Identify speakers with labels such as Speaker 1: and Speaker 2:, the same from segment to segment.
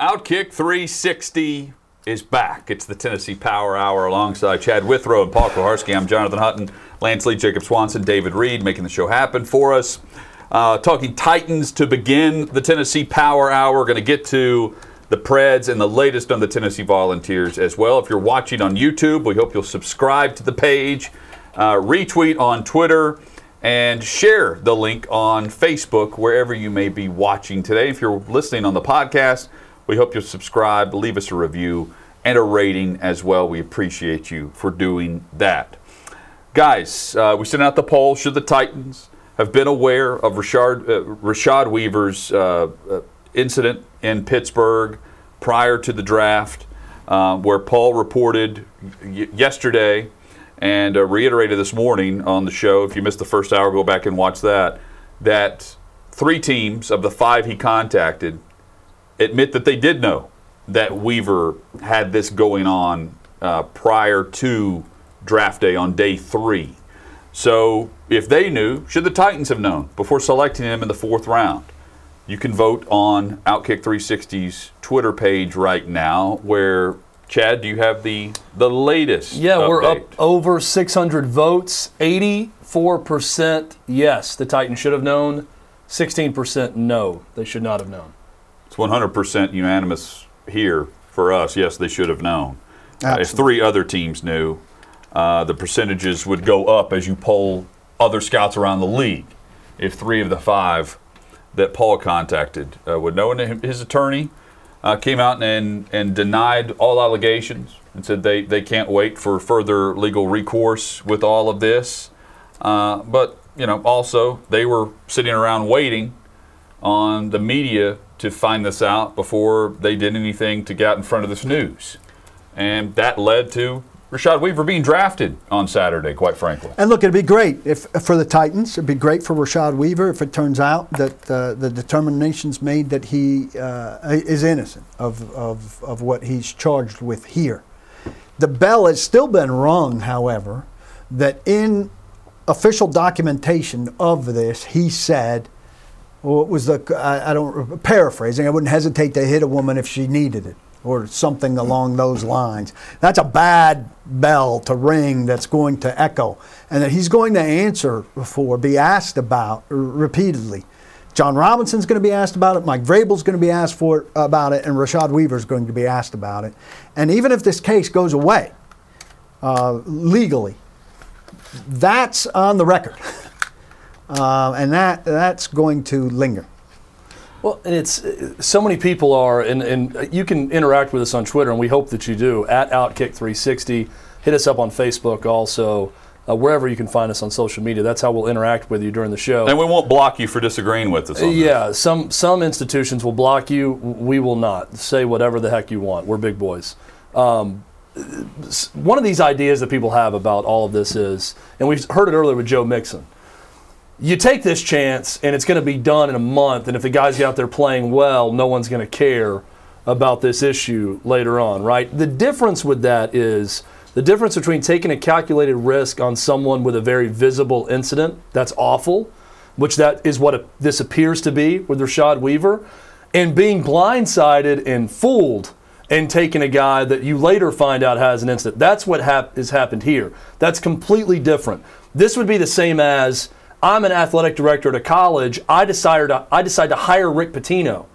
Speaker 1: Outkick 360 is back. It's the Tennessee Power Hour alongside Chad Withrow and Paul Kuharsky. I'm Jonathan Hutton, Lance Lee, Jacob Swanson, David Reed making the show happen for us. Uh, talking Titans to begin the Tennessee Power Hour. We're going to get to the Preds and the latest on the Tennessee Volunteers as well. If you're watching on YouTube, we hope you'll subscribe to the page, uh, retweet on Twitter, and share the link on Facebook wherever you may be watching today. If you're listening on the podcast, we hope you'll subscribe, leave us a review, and a rating as well. We appreciate you for doing that. Guys, uh, we sent out the poll. Should the Titans have been aware of Rashard, uh, Rashad Weaver's uh, uh incident in Pittsburgh prior to the draft, uh, where Paul reported y- yesterday and uh, reiterated this morning on the show? If you missed the first hour, go back and watch that. That three teams of the five he contacted admit that they did know that Weaver had this going on uh, prior to draft day on day three. So if they knew, should the Titans have known before selecting him in the fourth round? You can vote on Outkick 360's Twitter page right now, where Chad, do you have the the latest?
Speaker 2: Yeah,
Speaker 1: update?
Speaker 2: we're up over 600 votes. 84% yes, the Titans should have known. 16% no, they should not have known.
Speaker 1: It's 100% unanimous here for us. Yes, they should have known. Uh, if three other teams knew, uh, the percentages would go up as you poll other scouts around the league. If three of the five that Paul contacted uh, would know, and his attorney uh, came out and, and denied all allegations and said they, they can't wait for further legal recourse with all of this. Uh, but, you know, also they were sitting around waiting on the media to find this out before they did anything to get in front of this news. And that led to Rashad Weaver being drafted on Saturday, quite frankly.
Speaker 3: And look, it'd be great if for the Titans. It'd be great for Rashad Weaver if it turns out that uh, the determination's made that he uh, is innocent of, of, of what he's charged with here. The bell has still been rung, however, that in official documentation of this, he said what was the I, I don't paraphrasing. I wouldn't hesitate to hit a woman if she needed it or something along those lines. That's a bad bell to ring that's going to echo and that he's going to answer for, be asked about repeatedly. Jon Robinson's going to be asked about it, Mike Vrabel's going to be asked for about it, and Rashad Weaver's going to be asked about it. And even if this case goes away uh, legally, that's on the record. uh, and that that's going to linger.
Speaker 2: Well, and it's so many people are, and, and you can interact with us on Twitter, and we hope that you do at Outkick360. Hit us up on Facebook also. Uh, wherever you can find us on social media. That's how we'll interact with you during the show.
Speaker 1: And we won't block you for disagreeing with us.
Speaker 2: yeah, this. some some institutions will block you. We will not. Say whatever the heck you want. We're big boys. Um, one of these ideas that people have about all of this is, and we've heard it earlier with Joe Mixon you take this chance and it's going to be done in a month. And if the guy's get out there playing well, no one's going to care about this issue later on, right? The difference with that is the difference between taking a calculated risk on someone with a very visible incident that's awful, which that is what this appears to be with Rashad Weaver, and being blindsided and fooled and taking a guy that you later find out has an incident. That's what hap- has happened here. That's completely different. This would be the same as I'm an athletic director at a college. I decided to, I decided to hire Rick Pitino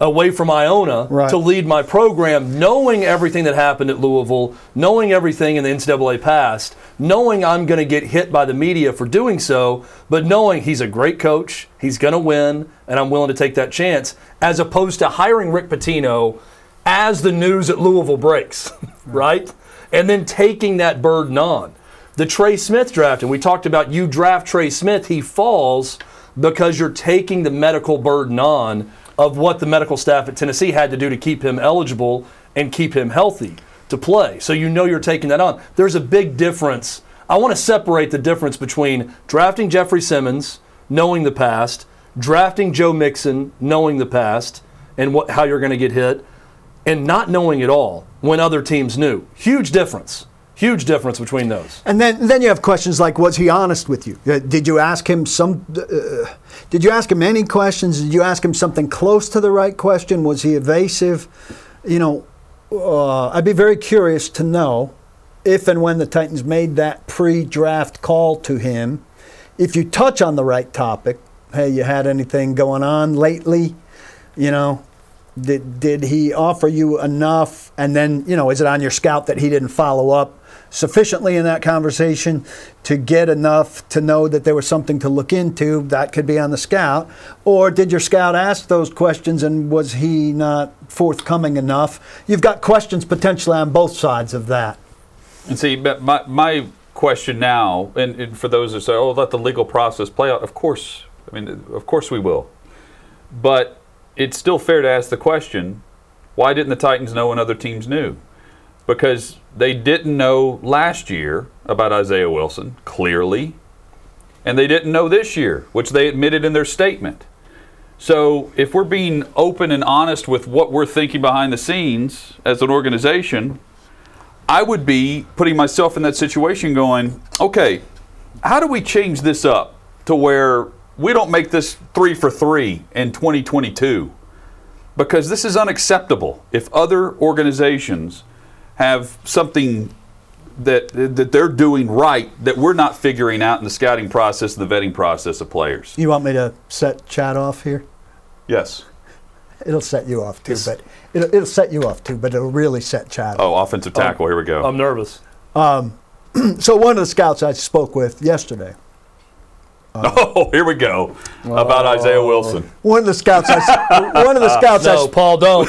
Speaker 2: away from Iona right. to lead my program, knowing everything that happened at Louisville, knowing everything in the NCAA past, knowing I'm going to get hit by the media for doing so, but knowing he's a great coach, he's going to win, and I'm willing to take that chance, as opposed to hiring Rick Pitino as the news at Louisville breaks, right? And then taking that burden on the Trey Smith draft, and we talked about you draft Trey Smith, he falls because you're taking the medical burden on of what the medical staff at Tennessee had to do to keep him eligible and keep him healthy to play. So you know you're taking that on. There's a big difference. I want to separate the difference between drafting Jeffrey Simmons, knowing the past, drafting Joe Mixon, knowing the past, and what, how you're going to get hit, and not knowing it all when other teams knew. Huge difference Huge difference between those.
Speaker 3: And then, then you have questions like, was he honest with you? Uh, Did you ask him some? Uh, did you ask him any questions? Did you ask him something close to the right question? Was he evasive? You know, uh, I'd be very curious to know if and when the Titans made that pre-draft call to him, if you touch on the right topic. Hey, you had anything going on lately? You know, did did he offer you enough? And then, you know, is it on your scout that he didn't follow up sufficiently in that conversation to get enough to know that there was something to look into? That could be on the scout. Or did your scout ask those questions and was he not forthcoming enough? You've got questions potentially on both sides of that.
Speaker 1: And see, but my, my question now, and, and for those that say, oh, let the legal process play out, of course, I mean, of course we will. But it's still fair to ask the question why didn't the Titans know when other teams knew? Because they didn't know last year about Isaiah Wilson, clearly, and they didn't know this year, which they admitted in their statement. So if we're being open and honest with what we're thinking behind the scenes as an organization, I would be putting myself in that situation going, okay, how do we change this up to where we don't make this three for three in 2022? Because this is unacceptable. If other organizations have something that, that they're doing right that we're not figuring out in the scouting process, the vetting process of players.
Speaker 3: You want me to set Chad off here?
Speaker 1: Yes.
Speaker 3: It'll set you off too, but it'll, it'll set you off too, but it'll really set Chad oh, off.
Speaker 1: Oh, offensive tackle. Here we go.
Speaker 2: I'm nervous.
Speaker 3: Um, so one of the scouts I spoke with yesterday, uh,
Speaker 1: oh, here we go. About oh. Isaiah Wilson.
Speaker 3: one of the scouts, I, s- one of the scouts, I
Speaker 2: No,
Speaker 3: s-
Speaker 2: Paul, don't.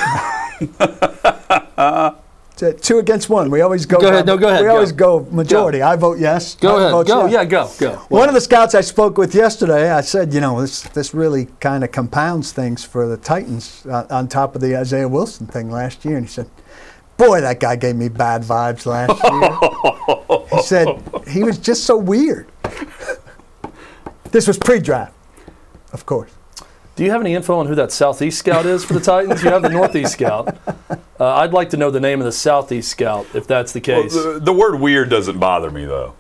Speaker 3: Two against one. We always go.
Speaker 2: Go ahead. No, go ahead.
Speaker 3: We
Speaker 2: Go.
Speaker 3: always go majority. I vote yes.
Speaker 2: Go
Speaker 3: Martin
Speaker 2: ahead. Go.
Speaker 3: yes.
Speaker 2: Yeah, go. Go.
Speaker 3: One of the scouts I spoke with yesterday, I said, you know, this this really kind of compounds things for the Titans uh, on top of the Isaiah Wilson thing last year. And he said, "Boy, that guy gave me bad vibes last year." he said he was just so weird. this was pre-draft, of course.
Speaker 2: Do you have any info on who that Southeast scout is for the Titans? You have the Northeast scout. Uh, I'd like to know the name of the Southeast scout if that's the
Speaker 1: Well,
Speaker 2: case.
Speaker 1: the, the word weird doesn't bother me, though.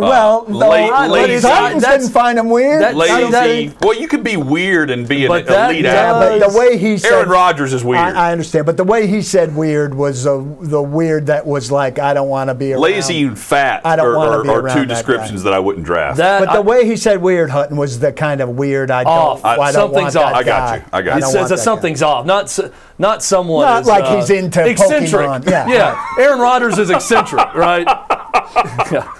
Speaker 3: Well, the,
Speaker 1: la-
Speaker 3: the
Speaker 1: lazy.
Speaker 3: Titans didn't find him weird.
Speaker 2: that-
Speaker 3: I don't
Speaker 1: Lazy.
Speaker 3: think-
Speaker 1: Well, you could be weird and be an
Speaker 2: that
Speaker 1: elite
Speaker 2: does-
Speaker 3: Yeah,
Speaker 1: athlete.
Speaker 3: but the way he said
Speaker 1: Aaron Rodgers is weird.
Speaker 3: I, I understand, but the way he said weird was uh, the weird that was like I don't want to be around.
Speaker 1: Lazy and fat
Speaker 3: I don't
Speaker 1: are,
Speaker 3: wanna
Speaker 1: are,
Speaker 3: be
Speaker 1: are
Speaker 3: around
Speaker 1: two
Speaker 3: that
Speaker 1: descriptions
Speaker 3: guy.
Speaker 1: that I wouldn't draft.
Speaker 2: that
Speaker 3: But the way he said weird, Hutton, was the kind of weird I don't.
Speaker 2: Off.
Speaker 3: I, don't
Speaker 2: Something's
Speaker 3: want that
Speaker 2: off.
Speaker 1: I got you. I got you.
Speaker 3: don't
Speaker 2: it says that
Speaker 3: guy.
Speaker 2: something's off. Not s- not someone.
Speaker 3: Not
Speaker 2: is,
Speaker 3: like
Speaker 2: uh,
Speaker 3: he's into
Speaker 2: eccentric.
Speaker 3: Pokemon. Yeah,
Speaker 2: yeah. Aaron Rodgers is eccentric, right? yeah.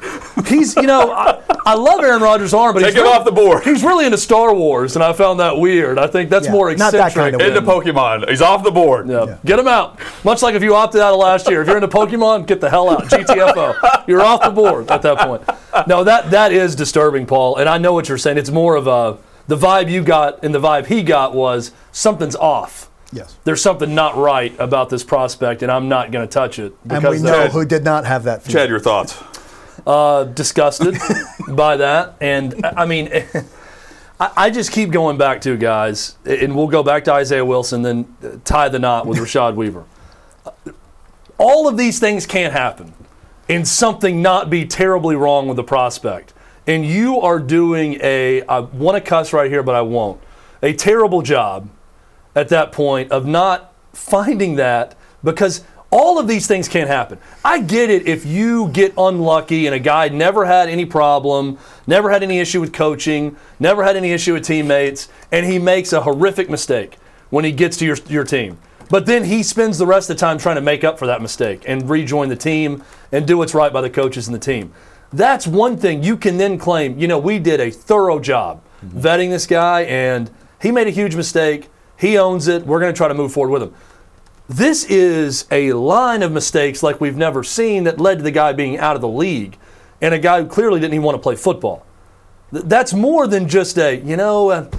Speaker 2: He's you know I, I love Aaron Rodgers' arm, but
Speaker 1: Take
Speaker 2: he's
Speaker 1: him
Speaker 2: really,
Speaker 1: off the board.
Speaker 2: He's really into Star Wars, and I found that weird. I think that's
Speaker 3: Yeah,
Speaker 2: more
Speaker 3: not
Speaker 2: eccentric.
Speaker 3: that kind of
Speaker 1: Into. Pokemon. He's off the board.
Speaker 2: Yeah. Get him out. Much like if you opted out of last year. If you're into Pokemon, get the hell out. GTFO. You're off the board at that point. No, that that is disturbing, Paul. And I know what you're saying. It's more of a the vibe you got and the vibe he got was something's off.
Speaker 3: Yes,
Speaker 2: There's something not right about this prospect, and I'm not going to touch it
Speaker 3: and we know
Speaker 1: Chad-
Speaker 3: who did not have that. feeling.
Speaker 1: Chad, your thoughts?
Speaker 2: uh, disgusted by that. And I I mean, I, I just keep going back to guys, and we'll go back to Isaiah Wilson, then uh, tie the knot with Rashad Weaver. All of these things can't happen, and something not be terribly wrong with the prospect. And you are doing a, I want to cuss right here, but I won't, a terrible job at that point of not finding that because all of these things can't happen. I get it if you get unlucky and a guy never had any problem, never had any issue with coaching, never had any issue with teammates, and he makes a horrific mistake when he gets to your, your team. But then he spends the rest of the time trying to make up for that mistake and rejoin the team and do what's right by the coaches and the team. That's one thing you can then claim, you know, we did a thorough job mm-hmm. vetting this guy and he made a huge mistake. He owns it. We're going to try to move forward with him. This is a line of mistakes like we've never seen that led to the guy being out of the league and a guy who clearly didn't even want to play football. That's more than just a, you know, uh,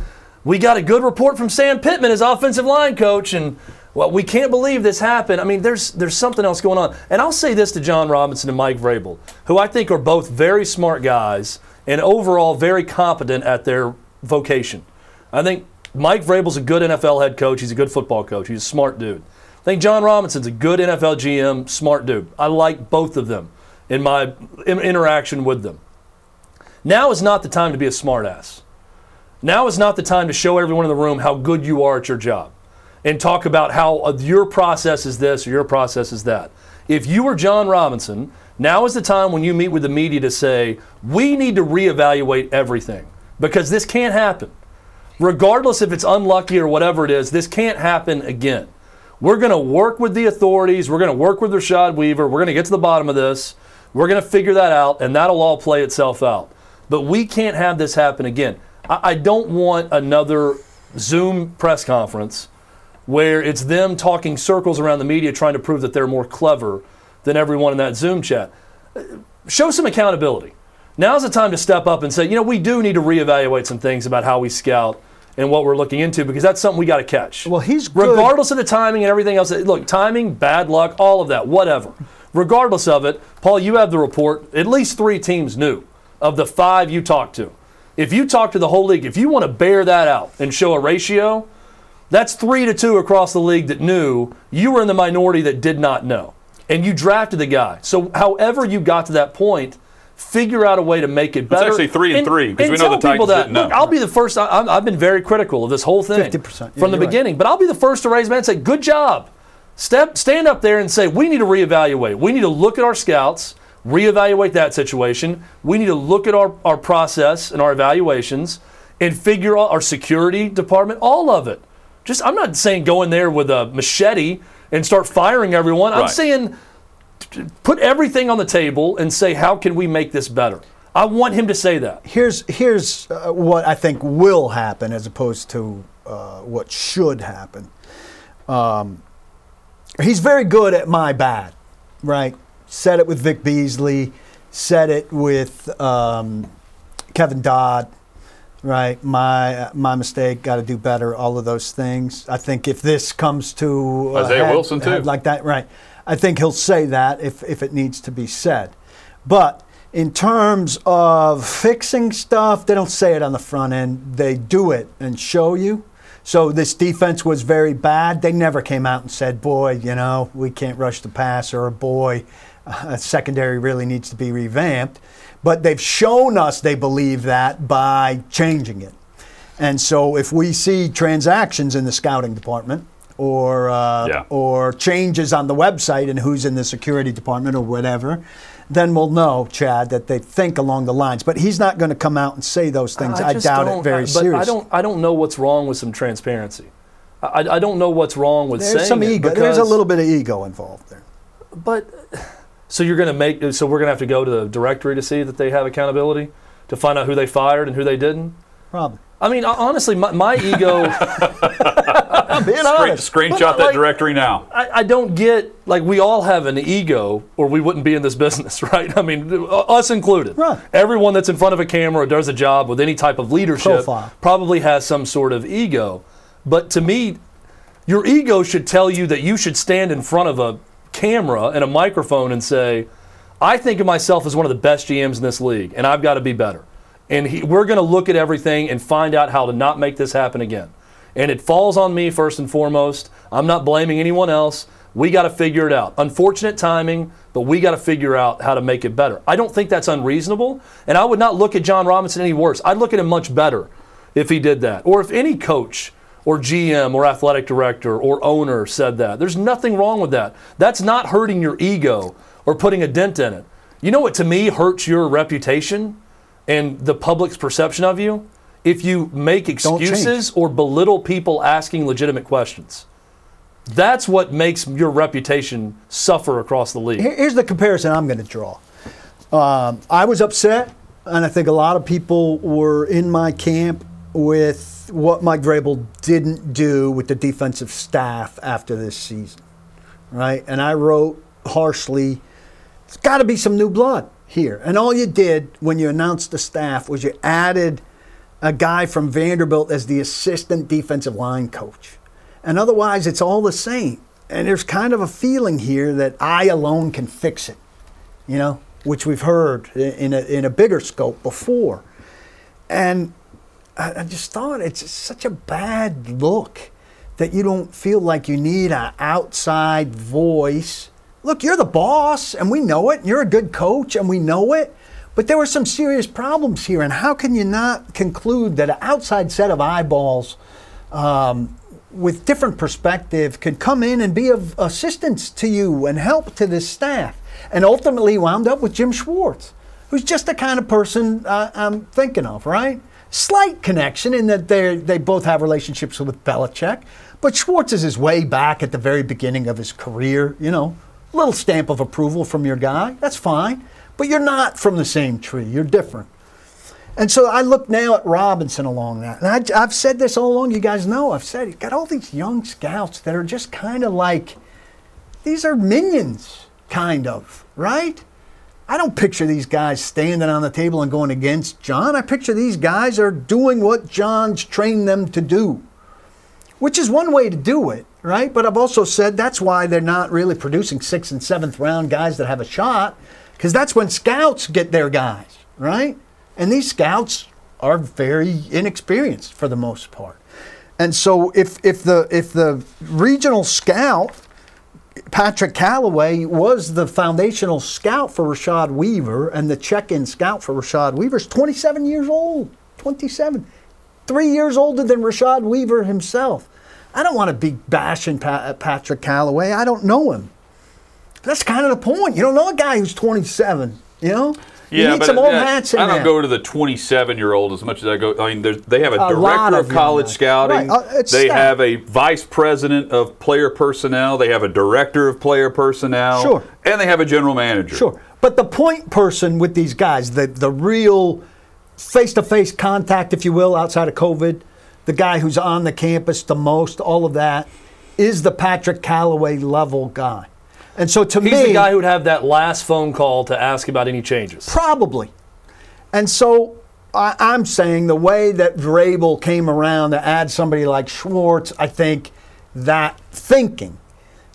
Speaker 2: we got a good report from Sam Pittman, his offensive line coach, and well, we can't believe this happened. I mean, there's there's something else going on. And I'll say this to Jon Robinson and Mike Vrabel, who I think are both very smart guys and overall very competent at their vocation. I think Mike Vrabel's a good NFL head coach. He's a good football coach. He's a smart dude. I think Jon Robinson's a good NFL GM, smart dude. I like both of them. in my in- interaction with them. Now is not the time to be a smartass. Now is not the time to show everyone in the room how good you are at your job and talk about how uh, your process is this or your process is that. If you were Jon Robinson, now is the time when you meet with the media to say, we need to reevaluate everything because this can't happen. Regardless if it's unlucky or whatever it is, this can't happen again. We're going to work with the authorities. We're going to work with Rashad Weaver. We're going to get to the bottom of this. We're going to figure that out, and that'll all play itself out. But we can't have this happen again. I, I don't want another Zoom press conference where it's them talking circles around the media trying to prove that they're more clever than everyone in that Zoom chat. Show some accountability. Now's the time to step up and say, you know, we do need to reevaluate some things about how we scout and what we're looking into because that's something we got to catch.
Speaker 3: Well, he's good.
Speaker 2: regardless of the timing and everything else. Look, timing, bad luck, all of that, whatever. Regardless of it, Paul, you have the report. At least three teams knew of the five you talked to. If you talk to the whole league, if you want to bear that out and show a ratio, that's three to two across the league that knew. You were in the minority that did not know. And you drafted the guy. So, however you got to that point, figure out a way to make it better.
Speaker 1: actually three and three, 'cause we know
Speaker 2: tell
Speaker 1: the Titans
Speaker 2: people that,
Speaker 1: didn't know.
Speaker 2: Look, I'll be the first. I, I'm- I've been very critical of this whole thing
Speaker 3: 50%. Yeah,
Speaker 2: from the
Speaker 3: you're right.
Speaker 2: beginning, but I'll be the first to raise my hand and say, "Good job." Step, stand up there and say, "We need to reevaluate. We need to look at our scouts, reevaluate that situation. We need to look at our, our process and our evaluations, and figure out our security department, all of it." Just, I'm not saying go in there with a machete and start firing everyone. I'm saying put everything on the table and say, "How can we make this better?" I want him to say that.
Speaker 3: here's here's uh, what I think will happen as opposed to uh, what should happen. Um, he's very good at my bad, right? Said it with Vic Beasley, said it with um, Kevin Dodd, right? My my mistake, got to do better. All of those things. I think if this comes to a
Speaker 1: Isaiah
Speaker 3: head-
Speaker 1: Wilson, too.
Speaker 3: like that, right? I think he'll say that if if it needs to be said, but. In terms of fixing stuff, they don't say it on the front end. They do it and show you. So this defense was very bad. They never came out and said, "Boy, you know, we can't rush the pass, or "Boy, uh, secondary really needs to be revamped." But they've shown us they believe that by changing it. And so if we see transactions in the scouting department or uh,
Speaker 1: Yeah.
Speaker 3: or changes on the website and who's in the security department or whatever, then we'll know, Chad, that they think along the lines. But he's not going to come out and say those things. I,
Speaker 2: just
Speaker 3: doubt it very
Speaker 2: I- but
Speaker 3: seriously.
Speaker 2: I don't. I don't know what's wrong with some transparency. I, I don't know what's wrong with
Speaker 3: There's
Speaker 2: saying
Speaker 3: some
Speaker 2: it
Speaker 3: ego. There's a little bit of ego involved there.
Speaker 2: But so you're going to make. So we're going to have to go to the directory to see that they have accountability to find out who they fired and who they didn't.
Speaker 3: Probably.
Speaker 2: I mean, honestly, my, my ego.
Speaker 3: I'm being
Speaker 1: Screen,
Speaker 3: honest.
Speaker 1: screenshot
Speaker 2: But,
Speaker 1: that
Speaker 2: like-
Speaker 1: directory now.
Speaker 2: I, I don't get like we all have an ego, or we wouldn't be in this business, right? I mean, us included.
Speaker 3: Right.
Speaker 2: Everyone that's in front of a camera or does a job with any type of leadership
Speaker 3: Profile.
Speaker 2: probably has some sort of ego. But to me, your ego should tell you that you should stand in front of a camera and a microphone and say, "I think of myself as one of the best GMs in this league, and I've got to be better." And he, we're going to look at everything and find out how to not make this happen again. And it falls on me first and foremost. I'm not blaming anyone else. We got to figure it out. Unfortunate timing, but we got to figure out how to make it better. I don't think that's unreasonable, and I would not look at Jon Robinson any worse. I'd look at him much better if he did that, or if any coach or GM or athletic director or owner said that. There's nothing wrong with that. That's not hurting your ego or putting a dent in it. You know what to me hurts your reputation and the public's perception of you? If you make excuses or belittle people asking legitimate questions. That's what makes your reputation suffer across the league.
Speaker 3: Here's the comparison I'm going to draw. Um, I was upset, and I think a lot of people were in my camp with what Mike Vrabel didn't do with the defensive staff after this season, right? And I wrote harshly, "It's got to be some new blood here." And all you did when you announced the staff was you added a guy from Vanderbilt as the assistant defensive line coach. And otherwise, it's all the same. And there's kind of a feeling here that I alone can fix it, you know, which we've heard in a, in a bigger scope before. And I, I just thought it's such a bad look that you don't feel like you need an outside voice look, you're the boss, and we know it. And you're a good coach, and we know it. But there were some serious problems here, and how can you not conclude that an outside set of eyeballs um, with different perspective could come in and be of assistance to you and help to this staff? And ultimately wound up with Jim Schwartz, who's just the kind of person uh, I'm thinking of, right? Slight connection in that they they both have relationships with Belichick, but Schwartz is his way back at the very beginning of his career. You know, little stamp of approval from your guy. That's fine. But you're not from the same tree. You're different. And so I look now at Robinson along that. And I, have said this all along. You guys know I've said he got all these young scouts that are just kind of like, these are minions, kind of, right? I don't picture these guys standing on the table and going against Jon. I picture these guys are doing what Jon's trained them to do, which is one way to do it, right? But I've also said that's why they're not really producing sixth and seventh round guys that have a shot because that's when scouts get their guys, right? And these scouts are very inexperienced for the most part. And so if, if the if the regional scout Patrick Calloway, was the foundational scout for Rashad Weaver and the check-in scout for Rashad Weaver is 27 years old. 27. 3 years older than Rashad Weaver himself. I don't want to be bashing Patrick Calloway. I don't know him. That's kind of the point. You don't know a guy who's 27. You know. You
Speaker 1: yeah,
Speaker 3: need
Speaker 1: but
Speaker 3: some old hats in
Speaker 1: I don't
Speaker 3: there.
Speaker 1: go to the 27 year old as much as I go. I mean, they have a,
Speaker 3: A
Speaker 1: director
Speaker 3: of
Speaker 1: of college
Speaker 3: young
Speaker 1: scouting.
Speaker 3: Right, uh,
Speaker 1: they have a vice president of player personnel. They have a director of player personnel.
Speaker 3: Sure.
Speaker 1: And they have a general manager.
Speaker 3: Sure. But the point person with these guys, the, the real face to face contact, if you will, outside of COVID, the guy who's on the campus the most, all of that, is the Patrick Callaway level guy. And so to me.
Speaker 2: He's
Speaker 3: me,
Speaker 2: the guy who'd have that last phone call to ask about any changes.
Speaker 3: Probably. And so I, I'm saying the way that Vrabel came around to add somebody like Schwartz, I think that thinking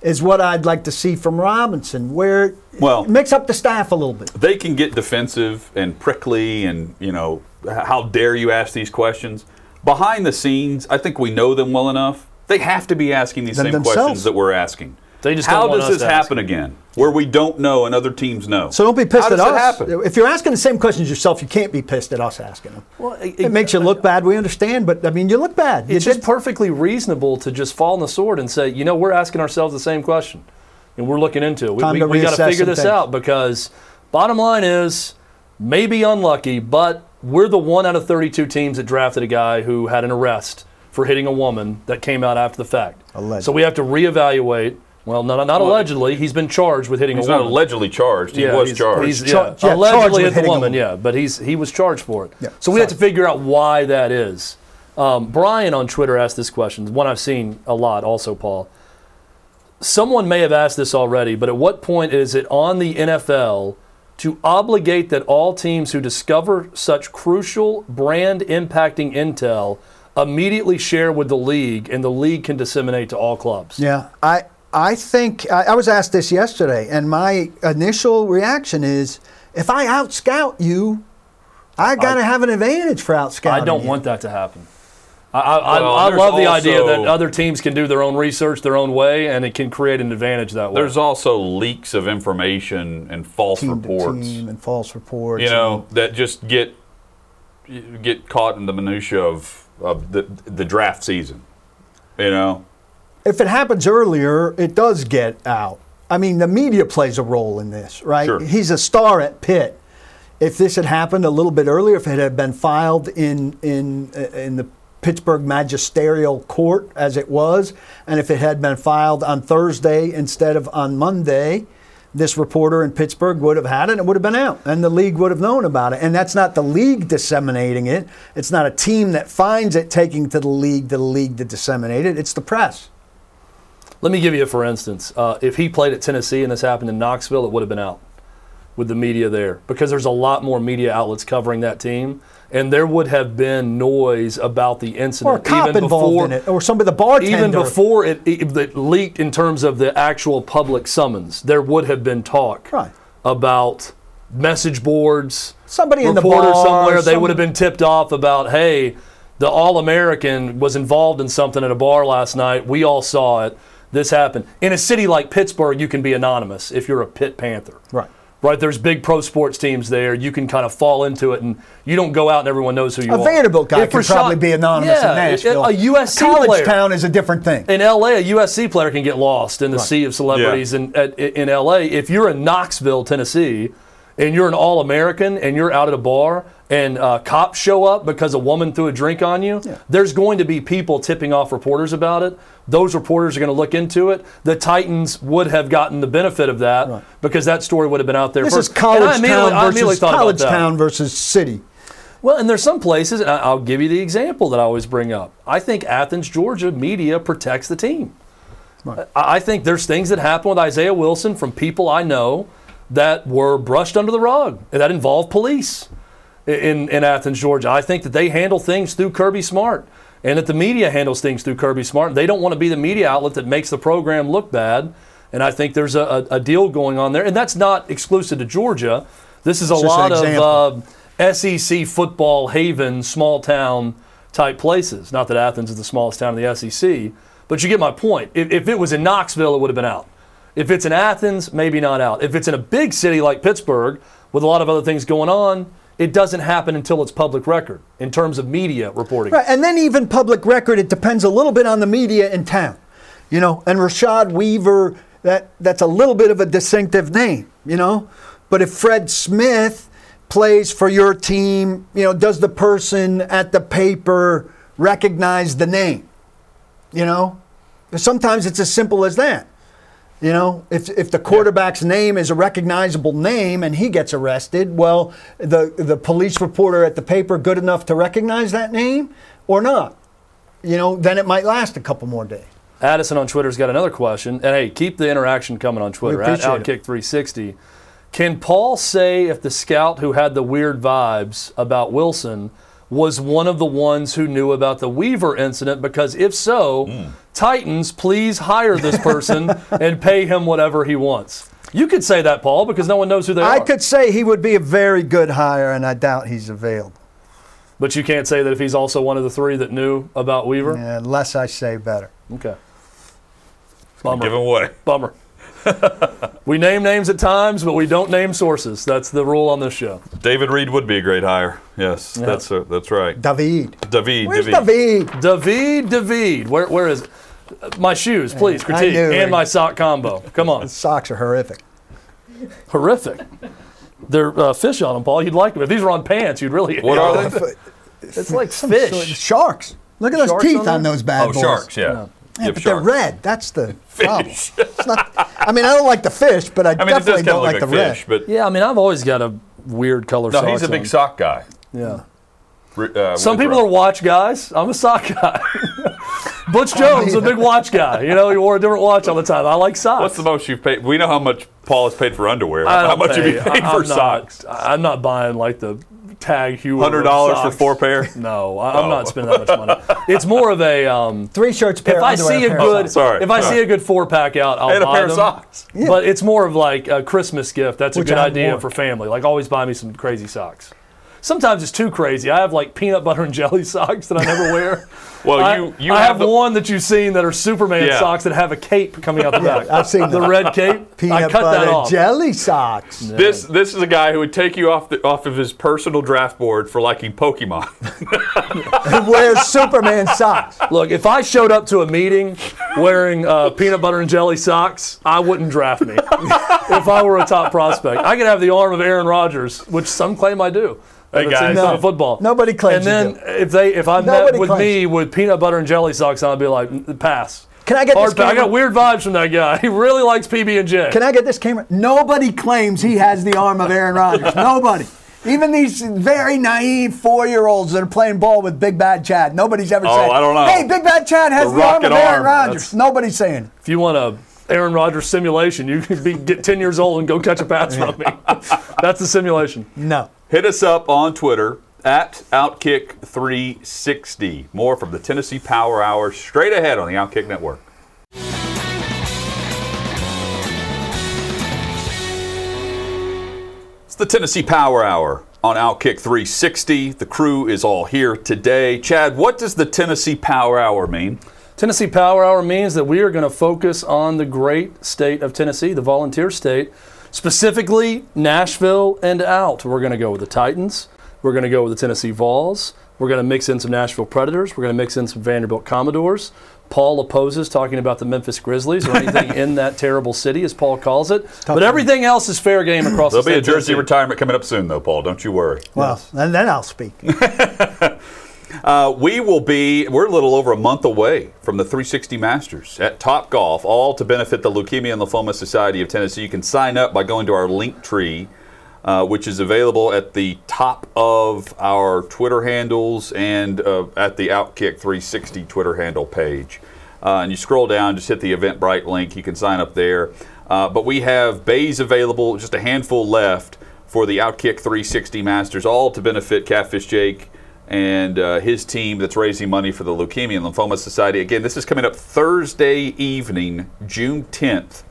Speaker 3: is what I'd like to see from Robinson, where
Speaker 1: Well-
Speaker 3: mix up the staff a little bit.
Speaker 1: They can get defensive and prickly, and you know, how dare you ask these questions? Behind the scenes, I think we know them well enough. They have to be asking these
Speaker 3: Them
Speaker 1: same
Speaker 3: themselves.
Speaker 1: questions that we're asking.
Speaker 2: They just
Speaker 1: how does this happen again, where we don't know and other teams know?
Speaker 3: So don't be pissed
Speaker 1: how
Speaker 3: at
Speaker 1: does
Speaker 3: us.
Speaker 1: It happen?
Speaker 3: If you're asking the same questions yourself, you can't be pissed at us asking them.
Speaker 2: Well, it-
Speaker 3: it, makes you look bad. We understand, but I mean, you look bad. You
Speaker 2: It's just
Speaker 3: did-
Speaker 2: perfectly reasonable to just fall on the sword and say, you know, we're asking ourselves the same question, and we're looking into it. We,
Speaker 3: Time
Speaker 2: we,
Speaker 3: to
Speaker 2: we got to figure this
Speaker 3: things.
Speaker 2: out because bottom line is maybe unlucky, but we're the one out of 32 teams that drafted a guy who had an arrest for hitting a woman that came out after the fact.
Speaker 3: Allegedly.
Speaker 2: So we have to reevaluate. Well, not, not
Speaker 1: Well,
Speaker 2: allegedly. He's been charged with hitting
Speaker 1: He's
Speaker 2: a
Speaker 1: not
Speaker 2: woman.
Speaker 1: allegedly charged. He
Speaker 2: Yeah,
Speaker 1: was
Speaker 2: he's-
Speaker 1: charged.
Speaker 2: He's,
Speaker 3: Char-
Speaker 2: yeah,
Speaker 3: yeah, charged
Speaker 2: allegedly
Speaker 3: with
Speaker 2: hit the
Speaker 3: hitting a
Speaker 2: woman,
Speaker 3: woman.
Speaker 2: yeah, but he's he was charged for it.
Speaker 3: Yeah,
Speaker 2: so we have to figure out why that is. Um, Brian on Twitter asked this question, one I've seen a lot also, Paul. Someone may have asked this already, but at what point is it on the NFL to obligate that all teams who discover such crucial brand impacting intel immediately share with the league and the league can disseminate to all clubs?
Speaker 3: Yeah, I I think I, I was asked this yesterday, and my initial reaction is, if I out scout you, I got to have an advantage for out
Speaker 2: I don't
Speaker 3: you.
Speaker 2: want that to happen. I, I,
Speaker 1: Well,
Speaker 2: I, I love the idea that other teams can do their own research their own way, and it can create an advantage that way.
Speaker 1: There's also leaks of information and false
Speaker 3: team to
Speaker 1: reports.
Speaker 3: team and false reports.
Speaker 1: you know that just get get caught in the minutia of of the the draft season. You know,
Speaker 3: if it happens earlier, it does get out. I mean, the media plays a role in this, right?
Speaker 1: Sure.
Speaker 3: He's a star at Pitt. If this had happened a little bit earlier, if it had been filed in in uh, in the Pittsburgh magisterial court as it was, and if it had been filed on Thursday instead of on Monday, this reporter in Pittsburgh would have had it and it would have been out, and the league would have known about it. And that's not the league disseminating it. It's not a team that finds it taking to the league, to the league to disseminate it. It's the press.
Speaker 2: Let me give you a for instance. Uh, if he played at Tennessee and this happened in Knoxville, it would have been out with the media there because there's a lot more media outlets covering that team, and there would have been noise about the incident
Speaker 3: or a cop
Speaker 2: even
Speaker 3: involved
Speaker 2: before
Speaker 3: in it, or somebody, the bartender.
Speaker 2: even before it, it, it leaked in terms of the actual public summons. There would have been talk
Speaker 3: Right.
Speaker 2: about message boards.
Speaker 3: Somebody in the bar,
Speaker 2: somewhere. They would have been tipped off about, hey, the All American was involved in something at a bar last night. We all saw it. This happened. In a city like Pittsburgh, you can be anonymous if you're a Pitt Panther.
Speaker 3: Right.
Speaker 2: Right, there's big pro sports teams there. You can kind of fall into it, and you don't go out and everyone knows who you
Speaker 3: A
Speaker 2: are.
Speaker 3: A Vanderbilt guy
Speaker 2: If
Speaker 3: can
Speaker 2: Rashad-
Speaker 3: probably be anonymous
Speaker 2: yeah,
Speaker 3: in Nashville.
Speaker 2: A USC
Speaker 3: college
Speaker 2: player
Speaker 3: town is a different thing.
Speaker 2: in LA, a USC player can get lost in the sea of celebrities in, at, in LA. If you're in Knoxville, Tennessee, and you're an All American and you're out at a bar and uh, cops show up because a woman threw a drink on you, there's going to be people tipping off reporters about it. Those reporters are going to look into it. The Titans would have gotten the benefit of that because that story would have been out there
Speaker 3: This
Speaker 2: first.
Speaker 3: is college
Speaker 2: And I immediately,
Speaker 3: town versus college town versus city.
Speaker 2: Well, and there's some places, and I'll give you the example that I always bring up. I think Athens, Georgia media protects the team. I I think there's things that happen with Isaiah Wilson from people I know that were brushed under the rug that involve police in, in Athens, Georgia. I think that they handle things through Kirby Smart and that the media handles things through Kirby Smart. They don't want to be the media outlet that makes the program look bad. And I think there's a, a, deal going on there. And that's not exclusive to Georgia. This is a lot of uh, SEC football haven, small town type places. Not that Athens is the smallest town in the SEC, but you get my point. If, if it was in Knoxville, it would have been out. If it's in Athens, maybe not out. If it's in a big city like Pittsburgh with a lot of other things going on, it doesn't happen until it's public record in terms of media reporting.
Speaker 3: Right, and then even public record, it depends a little bit on the media in town, you know. And Rashad Weaver, that that's a little bit of a distinctive name, you know. But if Fred Smith plays for your team, you know, does the person at the paper recognize the name? You know, sometimes it's as simple as that. You know, if, if the quarterback's name is a recognizable name and he gets arrested, well, the, the police reporter at the paper good enough to recognize that name or not? You know, then it might last a couple more days.
Speaker 2: Addison on Twitter's got another question. And hey, keep the interaction coming on Twitter at. Outkick360. Can Paul say if the scout who had the weird vibes about Wilson was one of the ones who knew about the Weaver incident? Because if so,
Speaker 1: Hmm.
Speaker 2: Titans, please hire this person and pay him whatever he wants. You could say that, Paul, because no one knows who they
Speaker 3: I
Speaker 2: are.
Speaker 3: I could say he would be a very good hire, and I doubt he's available.
Speaker 2: But you can't say that if he's also one of the three that knew about Weaver.
Speaker 3: Yeah, less I say, better.
Speaker 2: Okay. Bummer.
Speaker 1: Give him away.
Speaker 2: Bummer. we name names at times, but we don't name sources. That's the rule on this show.
Speaker 1: David Reed would be a great hire. Yes, that's uh, that's right.
Speaker 3: David.
Speaker 1: David.
Speaker 3: Where's
Speaker 1: David.
Speaker 3: David?
Speaker 2: David, David, where, where is it? My shoes, please, critique. And my sock combo. Come on.
Speaker 3: Socks are horrific.
Speaker 2: Horrific. They're uh, fish on them, Paul. You'd like them. If these were on pants, you'd really.
Speaker 1: What are they?
Speaker 2: It's like
Speaker 3: Some sort of-
Speaker 2: fish.
Speaker 3: Sharks. Look at those
Speaker 2: Sharks
Speaker 3: teeth
Speaker 2: on
Speaker 3: on, those bad
Speaker 1: Oh,
Speaker 3: boys.
Speaker 1: Oh, sharks. Yeah.
Speaker 3: Yeah,
Speaker 1: Yep,
Speaker 3: but
Speaker 1: sharks.
Speaker 3: they're red. That's the problem. It's not, I mean, I don't like the fish, but I,
Speaker 1: I mean,
Speaker 3: definitely don't
Speaker 1: look
Speaker 3: like
Speaker 1: like
Speaker 3: the
Speaker 1: fish,
Speaker 3: red.
Speaker 1: but
Speaker 2: Yeah, I mean, I've always got a weird color
Speaker 1: no,
Speaker 2: socks
Speaker 1: he's a big
Speaker 2: on.
Speaker 1: sock guy.
Speaker 2: Yeah.
Speaker 1: Uh,
Speaker 2: Some people are watch guys. I'm a sock guy. Butch Jones, a big watch guy. You know, he wore a different watch all the time. I like socks.
Speaker 1: What's the most you've paid? We know how much Paul has paid for underwear. How much
Speaker 2: pay,
Speaker 1: have you paid
Speaker 2: I-
Speaker 1: for
Speaker 2: I'm
Speaker 1: socks?
Speaker 2: Not, I'm not buying like the tag Heuer.
Speaker 1: Hundred dollars for four pair.
Speaker 2: No, I, I'm
Speaker 1: Oh.
Speaker 2: not spending that much money. It's more of a um,
Speaker 3: Three shirts, pair
Speaker 2: if I see a
Speaker 3: pair of
Speaker 2: good
Speaker 3: socks.
Speaker 1: Sorry,
Speaker 2: if I
Speaker 1: sorry.
Speaker 2: see a good four pack out, I'll
Speaker 1: And a
Speaker 2: buy
Speaker 1: pair of
Speaker 2: them.
Speaker 1: socks.
Speaker 2: But it's more of like a Christmas gift. That's
Speaker 3: Which
Speaker 2: a good idea
Speaker 3: worn.
Speaker 2: for family. Like always buy me some crazy socks. Sometimes it's too crazy. I have like peanut butter and jelly socks that I never wear.
Speaker 1: Well,
Speaker 2: I,
Speaker 1: you you
Speaker 2: I have,
Speaker 1: the,
Speaker 2: one that you've seen that are Superman
Speaker 1: Yeah.
Speaker 2: socks that have a cape coming out the back.
Speaker 3: I've seen
Speaker 2: the
Speaker 3: them.
Speaker 2: red cape. I
Speaker 3: Peanut
Speaker 2: cut that
Speaker 3: butter
Speaker 2: off.
Speaker 3: jelly socks.
Speaker 1: This this is a guy who would take you off the, off of his personal draft board for liking Pokemon.
Speaker 3: and wears Superman socks.
Speaker 2: Look, if I showed up to a meeting wearing uh, peanut butter and jelly socks, I wouldn't draft me. if I were a top prospect, I could have the arm of Aaron Rodgers, which some claim I do.
Speaker 1: Hey,
Speaker 2: it's in
Speaker 1: guys.
Speaker 2: Minnesota
Speaker 3: No.
Speaker 2: football.
Speaker 3: Nobody claims
Speaker 2: And
Speaker 3: you
Speaker 2: then if they if I
Speaker 3: Nobody
Speaker 2: met with
Speaker 3: claims
Speaker 2: me with peanut butter and jelly socks, I'd be like, "Mm, pass.
Speaker 3: Can I get
Speaker 2: Hard
Speaker 3: this
Speaker 2: pass. I got weird vibes from that guy. He really likes PB and J.
Speaker 3: Can I get this camera? Nobody claims he has the arm of Aaron Rodgers. Nobody. Even these very naive four-year-olds that are playing ball with Big Bad Chad. Nobody's ever
Speaker 1: Oh,
Speaker 3: said,
Speaker 1: I don't know.
Speaker 3: "Hey, Big Bad Chad has
Speaker 1: The
Speaker 3: the, arm of Aaron
Speaker 1: arm.
Speaker 3: Rodgers."
Speaker 2: That's-
Speaker 3: Nobody's saying.
Speaker 2: If you want a Aaron Rodgers simulation, you can be get 10 years old and go catch a pass from me. That's the simulation.
Speaker 3: No.
Speaker 1: Hit us up on Twitter at Outkick360. More from the Tennessee Power Hour straight ahead on the Outkick Network. It's the Tennessee Power Hour on Outkick 360. The crew is all here today. Chad, what does the Tennessee Power Hour mean?
Speaker 2: Tennessee Power Hour means that we are going to focus on the great state of Tennessee, the volunteer state, specifically Nashville and out. We're going to go with the Titans. We're going to go with the Tennessee Vols. We're going to mix in some Nashville Predators. We're going to mix in some Vanderbilt Commodores. Paul opposes talking about the Memphis Grizzlies or anything in that terrible city, as Paul calls it. But everything else is fair game across the
Speaker 1: city.
Speaker 2: There'll
Speaker 1: be
Speaker 2: a
Speaker 1: jersey
Speaker 2: Tennessee.
Speaker 1: retirement coming up soon, though, Paul. Don't you worry.
Speaker 3: Well, and then I'll speak.
Speaker 1: Uh, we will be, we're a little over a month away from the 360 Masters at Top Golf, all to benefit the Leukemia and Lymphoma Society of Tennessee. You can sign up by going to our link tree, uh, which is available at the top of our Twitter handles and uh, at the Outkick 360 Twitter handle page. Uh, and you scroll down, just hit the Eventbrite link. You can sign up there. Uh, but we have bays available, just a handful left for the Outkick 360 Masters, all to benefit Catfish Jake and uh, his team that's raising money for the Leukemia and Lymphoma Society. Again, this is coming up Thursday evening, June 10th,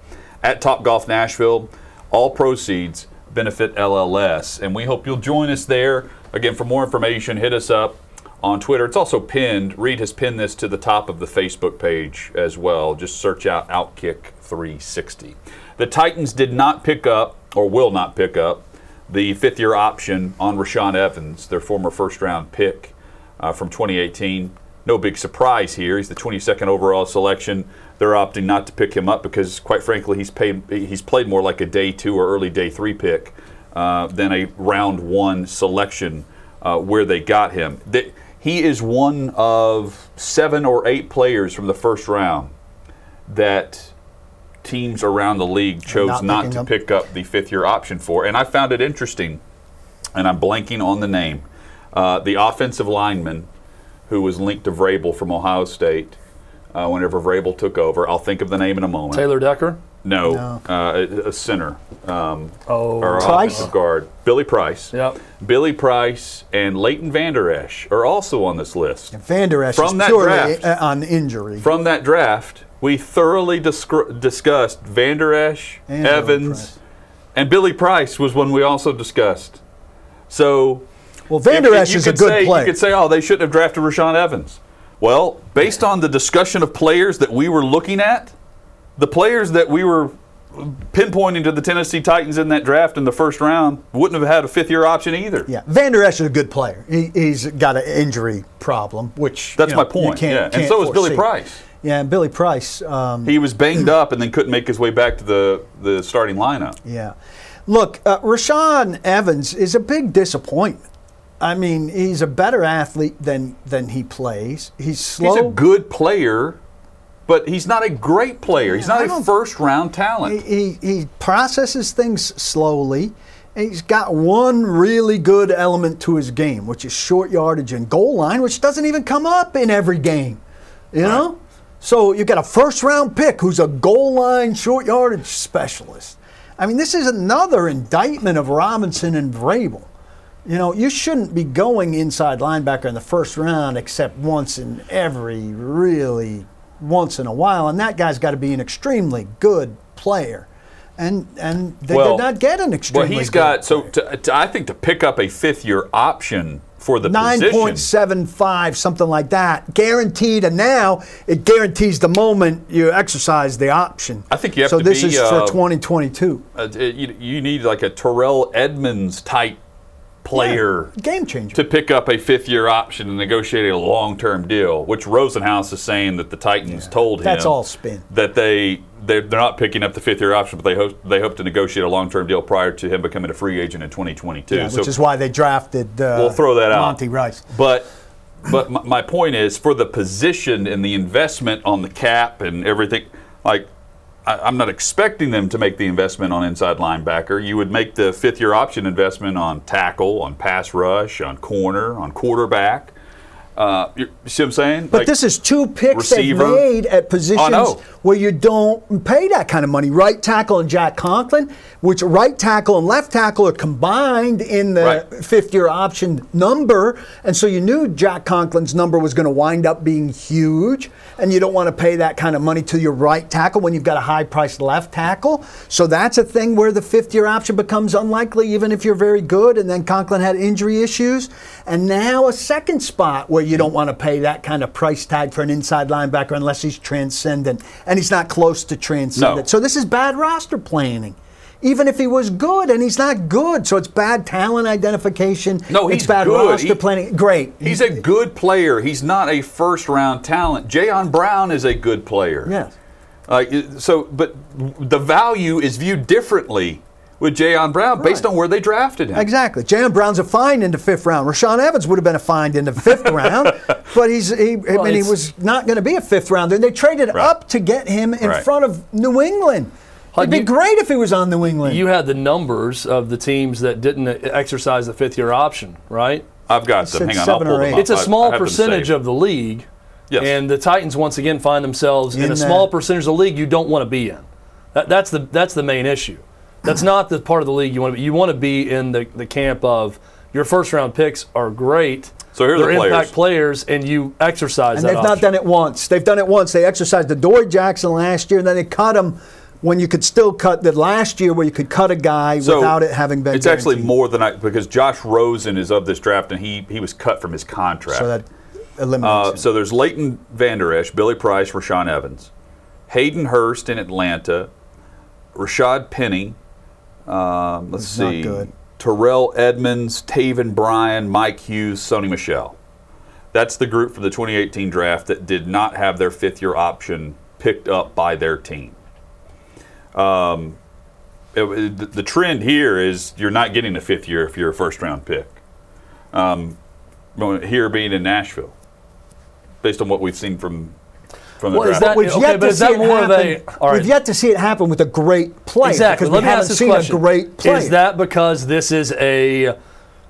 Speaker 1: at Top Golf Nashville. All proceeds benefit LLS, and we hope you'll join us there. Again, for more information, hit us up on Twitter. It's also pinned. Reed has pinned this to the top of the Facebook page as well. Just search out Outkick 360. The Titans did not pick up, or will not pick up, the fifth year option on Rashaan Evans, their former first round pick uh, from 2018. No big surprise here. He's the 22nd overall selection. They're opting not to pick him up because, quite frankly, he's paid. He's played more like a day two or early day three pick uh, than a round one selection uh, where they got him. He is one of seven or eight players from the first round that teams around the league chose
Speaker 3: Not
Speaker 1: not, to
Speaker 3: up.
Speaker 1: pick up the fifth year option for. And I found it interesting, and I'm blanking on the name. Uh, the offensive lineman who was linked to Vrabel from Ohio State uh, whenever Vrabel took over. I'll think of the name in a moment.
Speaker 2: Taylor Decker.
Speaker 1: No,
Speaker 3: No.
Speaker 1: Uh, a, a center. Um,
Speaker 2: Oh,
Speaker 1: or
Speaker 3: Price?
Speaker 1: offensive guard. Billy Price.
Speaker 2: Yep.
Speaker 1: Billy Price and Leighton Vander Esch are also on this list.
Speaker 3: Vander Esch
Speaker 1: From
Speaker 3: is
Speaker 1: that
Speaker 3: purely
Speaker 1: draft.
Speaker 3: on injury.
Speaker 1: From that draft, we thoroughly discussed Vander Esch,
Speaker 3: And
Speaker 1: Evans, and Billy Price was one we also discussed. So
Speaker 3: well, Vander
Speaker 1: if-
Speaker 3: Esch
Speaker 1: you
Speaker 3: is a
Speaker 1: could
Speaker 3: good
Speaker 1: say,
Speaker 3: player.
Speaker 1: You could say, oh, they shouldn't have drafted Rashaan Evans. Well, based on the discussion of players that we were looking at, the players that we were pinpointing to the Tennessee Titans in that draft in the first round wouldn't have had a fifth year option either.
Speaker 3: yeah, Vander Esch is a good player. He, he's got an injury problem, which
Speaker 1: That's
Speaker 3: you know,
Speaker 1: my point.
Speaker 3: Can't,
Speaker 1: yeah. And
Speaker 3: can't
Speaker 1: so is Billy. Price.
Speaker 3: Yeah, and Billy Price. Um,
Speaker 1: He was banged up and then couldn't make his way back to the, the starting lineup.
Speaker 3: Yeah. Look, uh, Rashaan Evans is a big disappointment. I mean, he's a better athlete than than he plays. He's slow.
Speaker 1: He's a good player, but he's not a great player. He's not
Speaker 3: I
Speaker 1: a first round talent.
Speaker 3: he, he, he processes things slowly. He's got one really good element to his game, which is short yardage and goal line, which doesn't even come up in every game. You know? So you got a first round pick who's a goal line short yardage specialist. I mean, this is another indictment of Robinson and Vrabel. You know, you shouldn't be going inside linebacker in the first round except once in every really once in a while, and that guy's got to be an extremely good player. And and they
Speaker 1: Well-
Speaker 3: did not get an extremely good Well, he's
Speaker 1: got so to, to, I think to pick up a fifth year option for the
Speaker 3: Nine
Speaker 1: position.
Speaker 3: point seven five, something like that, guaranteed. And now it guarantees the moment you exercise the option.
Speaker 1: I think you have
Speaker 3: so
Speaker 1: to
Speaker 3: this
Speaker 1: be,
Speaker 3: is
Speaker 1: uh,
Speaker 3: for 2022.
Speaker 1: Uh, you, you need like a Terrell Edmunds type player
Speaker 3: Yeah, game changer.
Speaker 1: to pick up a fifth year option and negotiate a long term deal, which Rosenhaus is saying that the Titans told him
Speaker 3: That's all spin.
Speaker 1: that they they're, they're not picking up the fifth year option, but they hope they hope to negotiate a long term deal prior to him becoming a free agent in 2022.
Speaker 3: Yeah,
Speaker 1: so
Speaker 3: which is why they drafted. Uh,
Speaker 1: we'll throw that out.
Speaker 3: Monty Rice.
Speaker 1: But but my, my point is for the position and the investment on the cap and everything, like I, I'm not expecting them to make the investment on inside linebacker. You would make the fifth year option investment on tackle, on pass rush, on corner, on quarterback. Uh, you see what I'm saying?
Speaker 3: But
Speaker 1: Like,
Speaker 3: this is two picks
Speaker 1: receiver.
Speaker 3: they've made at positions
Speaker 1: know.
Speaker 3: where you don't pay that kind of money. Right tackle and Jack Conklin, which right tackle and left tackle are combined in the
Speaker 1: Right.
Speaker 3: fifth year option number. And so you knew Jack Conklin's number was going to wind up being huge. And you don't want to pay that kind of money to your right tackle when you've got a high priced left tackle. So that's a thing where the fifth year option becomes unlikely, even if you're very good. And then Conklin had injury issues. And now a second spot where you don't want to pay that kind of price tag for an inside linebacker unless he's transcendent, and he's not close to transcendent.
Speaker 1: No.
Speaker 3: So this is bad roster planning. Even if he was good, and he's not good, so it's bad talent identification.
Speaker 1: No,
Speaker 3: it's
Speaker 1: he's
Speaker 3: bad
Speaker 1: good.
Speaker 3: roster
Speaker 1: He-
Speaker 3: planning. Great.
Speaker 1: He's a good player. He's not a first round talent. Jayon Brown is a good player.
Speaker 3: yes.
Speaker 1: Uh, so, but the value is viewed differently with Jayon Brown based
Speaker 3: Right.
Speaker 1: on where they drafted him.
Speaker 3: Exactly. Jayon Brown's a find in the fifth round. Rashaan Evans would have been a find in the fifth round, but he's he, I mean, he was not going to be a fifth rounder. And they traded
Speaker 1: Right.
Speaker 3: up to get him in
Speaker 1: Right.
Speaker 3: front of New England. It'd be great if he was on New England.
Speaker 2: You had the numbers of the teams that didn't exercise the fifth year option, right?
Speaker 1: I've got them. Hang on, I'll pull them up.
Speaker 2: It's a small percentage of the league.
Speaker 1: Yes.
Speaker 2: And the Titans once again find themselves in,
Speaker 3: In
Speaker 2: a
Speaker 3: that-
Speaker 2: small percentage of the league you don't want to be in. That, that's the that's the main issue. That's not the part of the league you want to be. You want to be in the, the camp of your first round picks are great.
Speaker 1: So here are the
Speaker 2: They're
Speaker 1: players.
Speaker 2: impact players, and you exercise
Speaker 3: and
Speaker 2: that
Speaker 3: they've not done it once. They've done it once. They exercised the Dory Jackson last year, and then they cut him when you could still cut the last year where you could cut a guy
Speaker 1: So
Speaker 3: without it having been.
Speaker 1: It's actually more than I because Josh Rosen is of this draft and he he was cut from his contract.
Speaker 3: So that eliminates.
Speaker 1: Uh,
Speaker 3: it.
Speaker 1: so there's Leighton Vander Esch, Billy Price, Rashaan Evans, Hayden Hurst in Atlanta, Rashaad Penny. Um, let's
Speaker 3: not
Speaker 1: see. Terrell Edmunds, Taven Bryan, Mike Hughes, Sony Michel. That's the group for the 2018 draft that did not have their fifth year option picked up by their team. Um, it- the trend here is you're not getting a fifth year if you're a first round pick. Um, here being in Nashville, based on what we've seen from from the
Speaker 2: Well, is that-
Speaker 3: We've
Speaker 2: okay,
Speaker 3: yet
Speaker 2: but
Speaker 3: to
Speaker 2: is
Speaker 3: see
Speaker 2: that
Speaker 3: it
Speaker 2: more of
Speaker 3: happen.
Speaker 2: a- all right.
Speaker 3: We've yet to see it happen with a great player
Speaker 2: Exactly.
Speaker 3: because
Speaker 2: Let
Speaker 3: we
Speaker 2: me
Speaker 3: haven't
Speaker 2: ask this
Speaker 3: seen
Speaker 2: question:
Speaker 3: a great player.
Speaker 2: Is that because this is a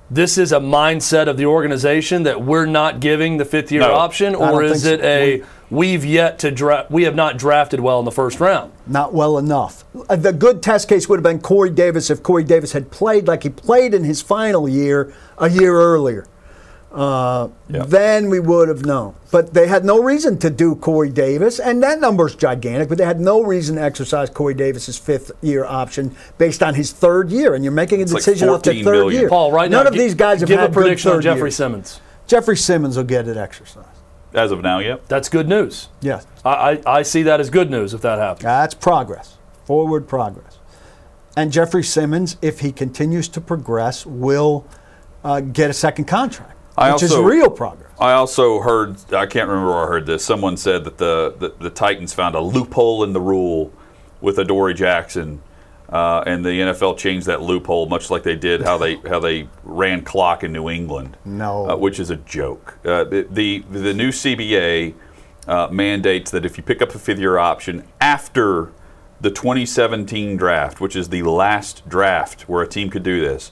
Speaker 2: this is a mindset of the organization that we're not giving the fifth year
Speaker 1: No.
Speaker 2: option, or is
Speaker 3: think
Speaker 2: it
Speaker 3: so.
Speaker 2: a we've yet to draft? We have not drafted well in the first round.
Speaker 3: not well enough. Uh, The good test case would have been Corey Davis if Corey Davis had played like he played in his final year a year earlier. Uh,
Speaker 1: Yeah.
Speaker 3: Then we would have known. But they had no reason to do Corey Davis, and that number's gigantic, but they had no reason to exercise Corey Davis's fifth year option based on his third year. And you're making a
Speaker 1: like
Speaker 3: decision off the third
Speaker 1: million.
Speaker 3: year.
Speaker 2: Paul, right
Speaker 3: None
Speaker 2: now,
Speaker 3: of
Speaker 2: gi-
Speaker 3: these guys have
Speaker 2: give
Speaker 3: had
Speaker 2: a prediction
Speaker 3: good
Speaker 2: on Jeffrey
Speaker 3: years.
Speaker 2: Simmons.
Speaker 3: Jeffrey Simmons will get it exercised.
Speaker 1: as of now, yep.
Speaker 2: That's good news.
Speaker 3: Yes.
Speaker 2: I, I, I see that as good news if that happens.
Speaker 3: That's progress, forward progress. And Jeffrey Simmons, if he continues to progress, will uh, get a second contract,
Speaker 1: I
Speaker 3: which is real progress.
Speaker 1: I also heard I can't remember where I heard this. Someone said that the the, the Titans found a loophole in the rule with Adoree Jackson, uh, and the NFL changed that loophole, much like they did how they how they ran clock in New England.
Speaker 3: No.
Speaker 1: uh, which is a joke. Uh, the, the the new CBA uh, mandates that if you pick up a fifth year option after the 2017 draft, which is the last draft where a team could do this,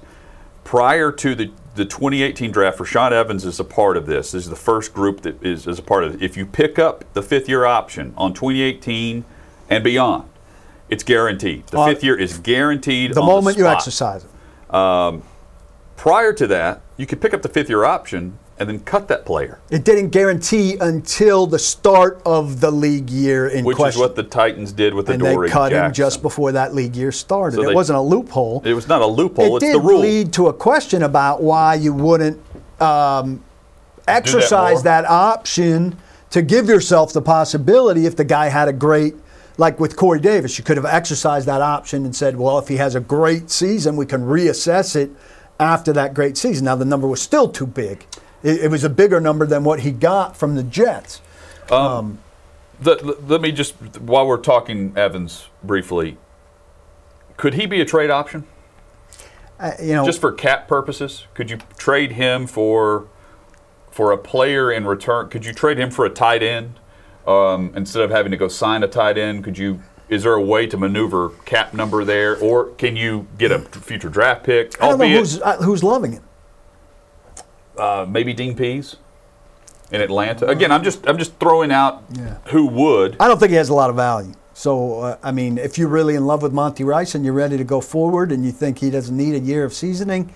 Speaker 1: prior to the, the 2018 draft, Rashaan Evans is a part of this. This is the first group that is, is a part of it. If you pick up the fifth year option on 2018 and beyond, it's guaranteed. The
Speaker 3: On-
Speaker 1: fifth year is guaranteed.
Speaker 3: The moment you
Speaker 1: spot.
Speaker 3: exercise it.
Speaker 1: Um, prior to that, you could pick up the fifth year option and then cut that player,
Speaker 3: It didn't guarantee until the start of the league year in
Speaker 1: which
Speaker 3: question.
Speaker 1: is what the Titans did with the
Speaker 3: and they
Speaker 1: Dory
Speaker 3: cut
Speaker 1: Jackson.
Speaker 3: him just before that league year started.
Speaker 1: So
Speaker 3: it
Speaker 1: they-
Speaker 3: wasn't a loophole.
Speaker 1: It was not a loophole.
Speaker 3: it
Speaker 1: it's
Speaker 3: did
Speaker 1: the rule.
Speaker 3: lead to a question about why you wouldn't um, exercise
Speaker 1: more.
Speaker 3: that, option to give yourself the possibility if the guy had a great, like with Corey Davis, you could have exercised that option and said, well, if he has a great season, we can reassess it after that great season. Now, the number was still too big. It, it was a bigger number than what he got from the Jets.
Speaker 1: The- l- let me just, while we're talking Evans briefly, could he be a trade option?
Speaker 3: Uh, you know,
Speaker 1: Just for cap purposes? Could you trade him for for a player in return? Could you trade him for a tight end um, instead of having to go sign a tight end? Could you? Is there a way to maneuver cap number there, or can you get a future draft pick?
Speaker 3: I don't know who's, uh, who's loving him.
Speaker 1: Uh, maybe Dean Pees in Atlanta. Again, I'm just I'm just throwing out
Speaker 3: Yeah.
Speaker 1: who would.
Speaker 3: I don't think he has a lot of value. So, uh, I mean, if you're really in love with Monty Rice and you're ready to go forward and you think he doesn't need a year of seasoning,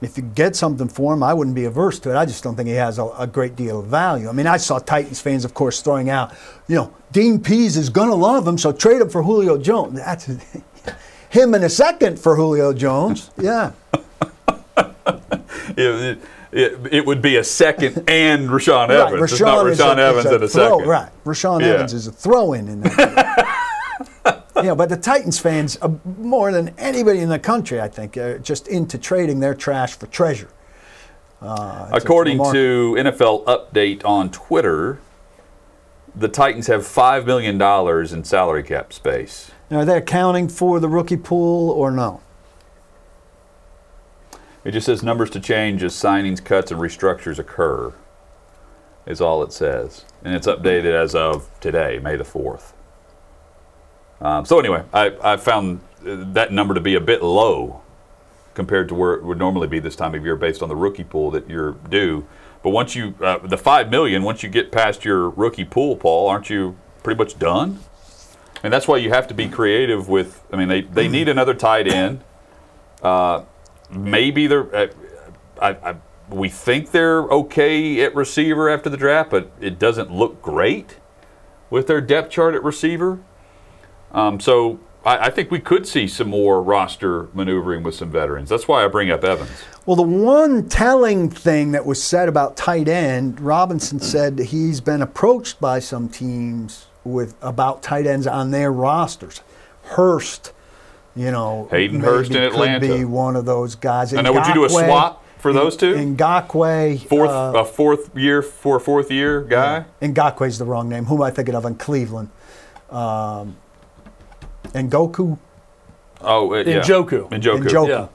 Speaker 3: if you get something for him, I wouldn't be averse to it. I just don't think he has a, a great deal of value. I mean, I saw Titans fans, of course, throwing out, you know, Dean Pees is going to love him, so trade him for Julio Jones. That's him in a second for Julio Jones. Yeah.
Speaker 1: Yeah, it, it would be a second and Rashaan
Speaker 3: Right,
Speaker 1: Evans. it's not Rashaan
Speaker 3: a-
Speaker 1: Evans in a
Speaker 3: throw-
Speaker 1: second.
Speaker 3: Right, Rashaan
Speaker 1: Yeah.
Speaker 3: Evans is a throw-in in that. deal. yeah, but the Titans fans, uh, more than anybody in the country, I think, are just into trading their trash for treasure. Uh,
Speaker 1: According to NFL Update on Twitter, the Titans have $5 million in salary cap space.
Speaker 3: Now, are they accounting for the rookie pool or no?
Speaker 1: It just says numbers to change as signings, cuts, and restructures occur, is all it says. And it's updated as of today, May the 4th. Um, so, anyway, I, I found uh, that number to be a bit low compared to where it would normally be this time of year based on the rookie pool that you're due. But once you, uh, the 5 million, once you get past your rookie pool, Paul, aren't you pretty much done? And that's why you have to be creative with, I mean, they, they need another tight end maybe they're. Uh, I, I, we think they're okay at receiver after the draft, but it doesn't look great with their depth chart at receiver. Um, so I, I think we could see some more roster maneuvering with some veterans. That's why I bring up Evans.
Speaker 3: Well, the one telling thing that was said about tight end, Robinson said he's been approached by some teams with about tight ends on their rosters. Hurst, you know,
Speaker 1: Hayden Hurst in Atlanta.
Speaker 3: could be one of those guys.
Speaker 1: I know. Would you do a swap for those two?
Speaker 3: Ngakwe,
Speaker 1: Fourth,
Speaker 3: uh,
Speaker 1: a fourth year for a fourth year guy.
Speaker 3: Ngakwe's the wrong name. Who am I thinking of in Cleveland? Um, Goku.
Speaker 1: Oh, uh, yeah.
Speaker 2: Njoku.
Speaker 1: Njoku.
Speaker 3: Njoku.
Speaker 2: Yeah.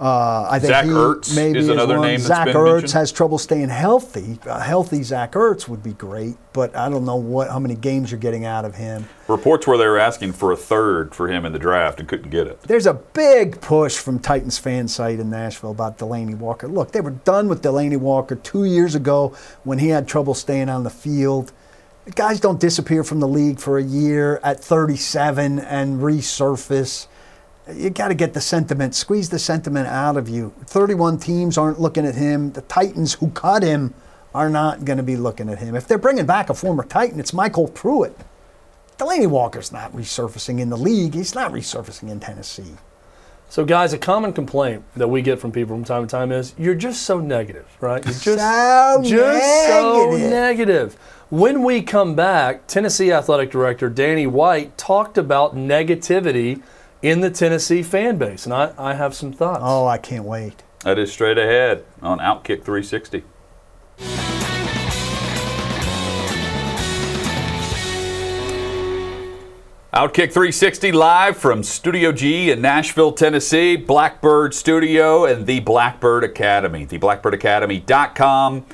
Speaker 3: Uh, I think
Speaker 1: Zach Ertz
Speaker 3: maybe
Speaker 1: is another
Speaker 3: one.
Speaker 1: name that's
Speaker 3: Zach Ertz
Speaker 1: mentioned.
Speaker 3: has trouble staying healthy. A healthy Zach Ertz would be great, but I don't know what how many games you're getting out of him.
Speaker 1: Reports where they were asking for a third for him in the draft and couldn't get it.
Speaker 3: There's a big push from Titans fan site in Nashville about Delanie Walker. Look, they were done with Delanie Walker two years ago when he had trouble staying on the field. Guys don't disappear from the league for a year at 37 and resurface. You got to get the sentiment, squeeze the sentiment out of you. 31 teams aren't looking at him. The Titans who cut him are not going to be looking at him. If they're bringing back a former Titan, it's MyCole Pruitt. Delanie Walker's not resurfacing in the league. He's not resurfacing in Tennessee.
Speaker 2: So, guys, a common complaint that we get from people from time to time is you're just so negative, right? You're just
Speaker 3: So
Speaker 2: just so
Speaker 3: negative.
Speaker 2: negative. When we come back, Tennessee Athletic Director Danny White talked about negativity in the Tennessee fan base, and I, I have some thoughts.
Speaker 3: Oh, I can't wait.
Speaker 1: That is straight ahead on Outkick 360. Outkick 360 live from Studio G in Nashville, Tennessee, Blackbird Studio and the Blackbird Academy. TheBlackbirdAcademy.com,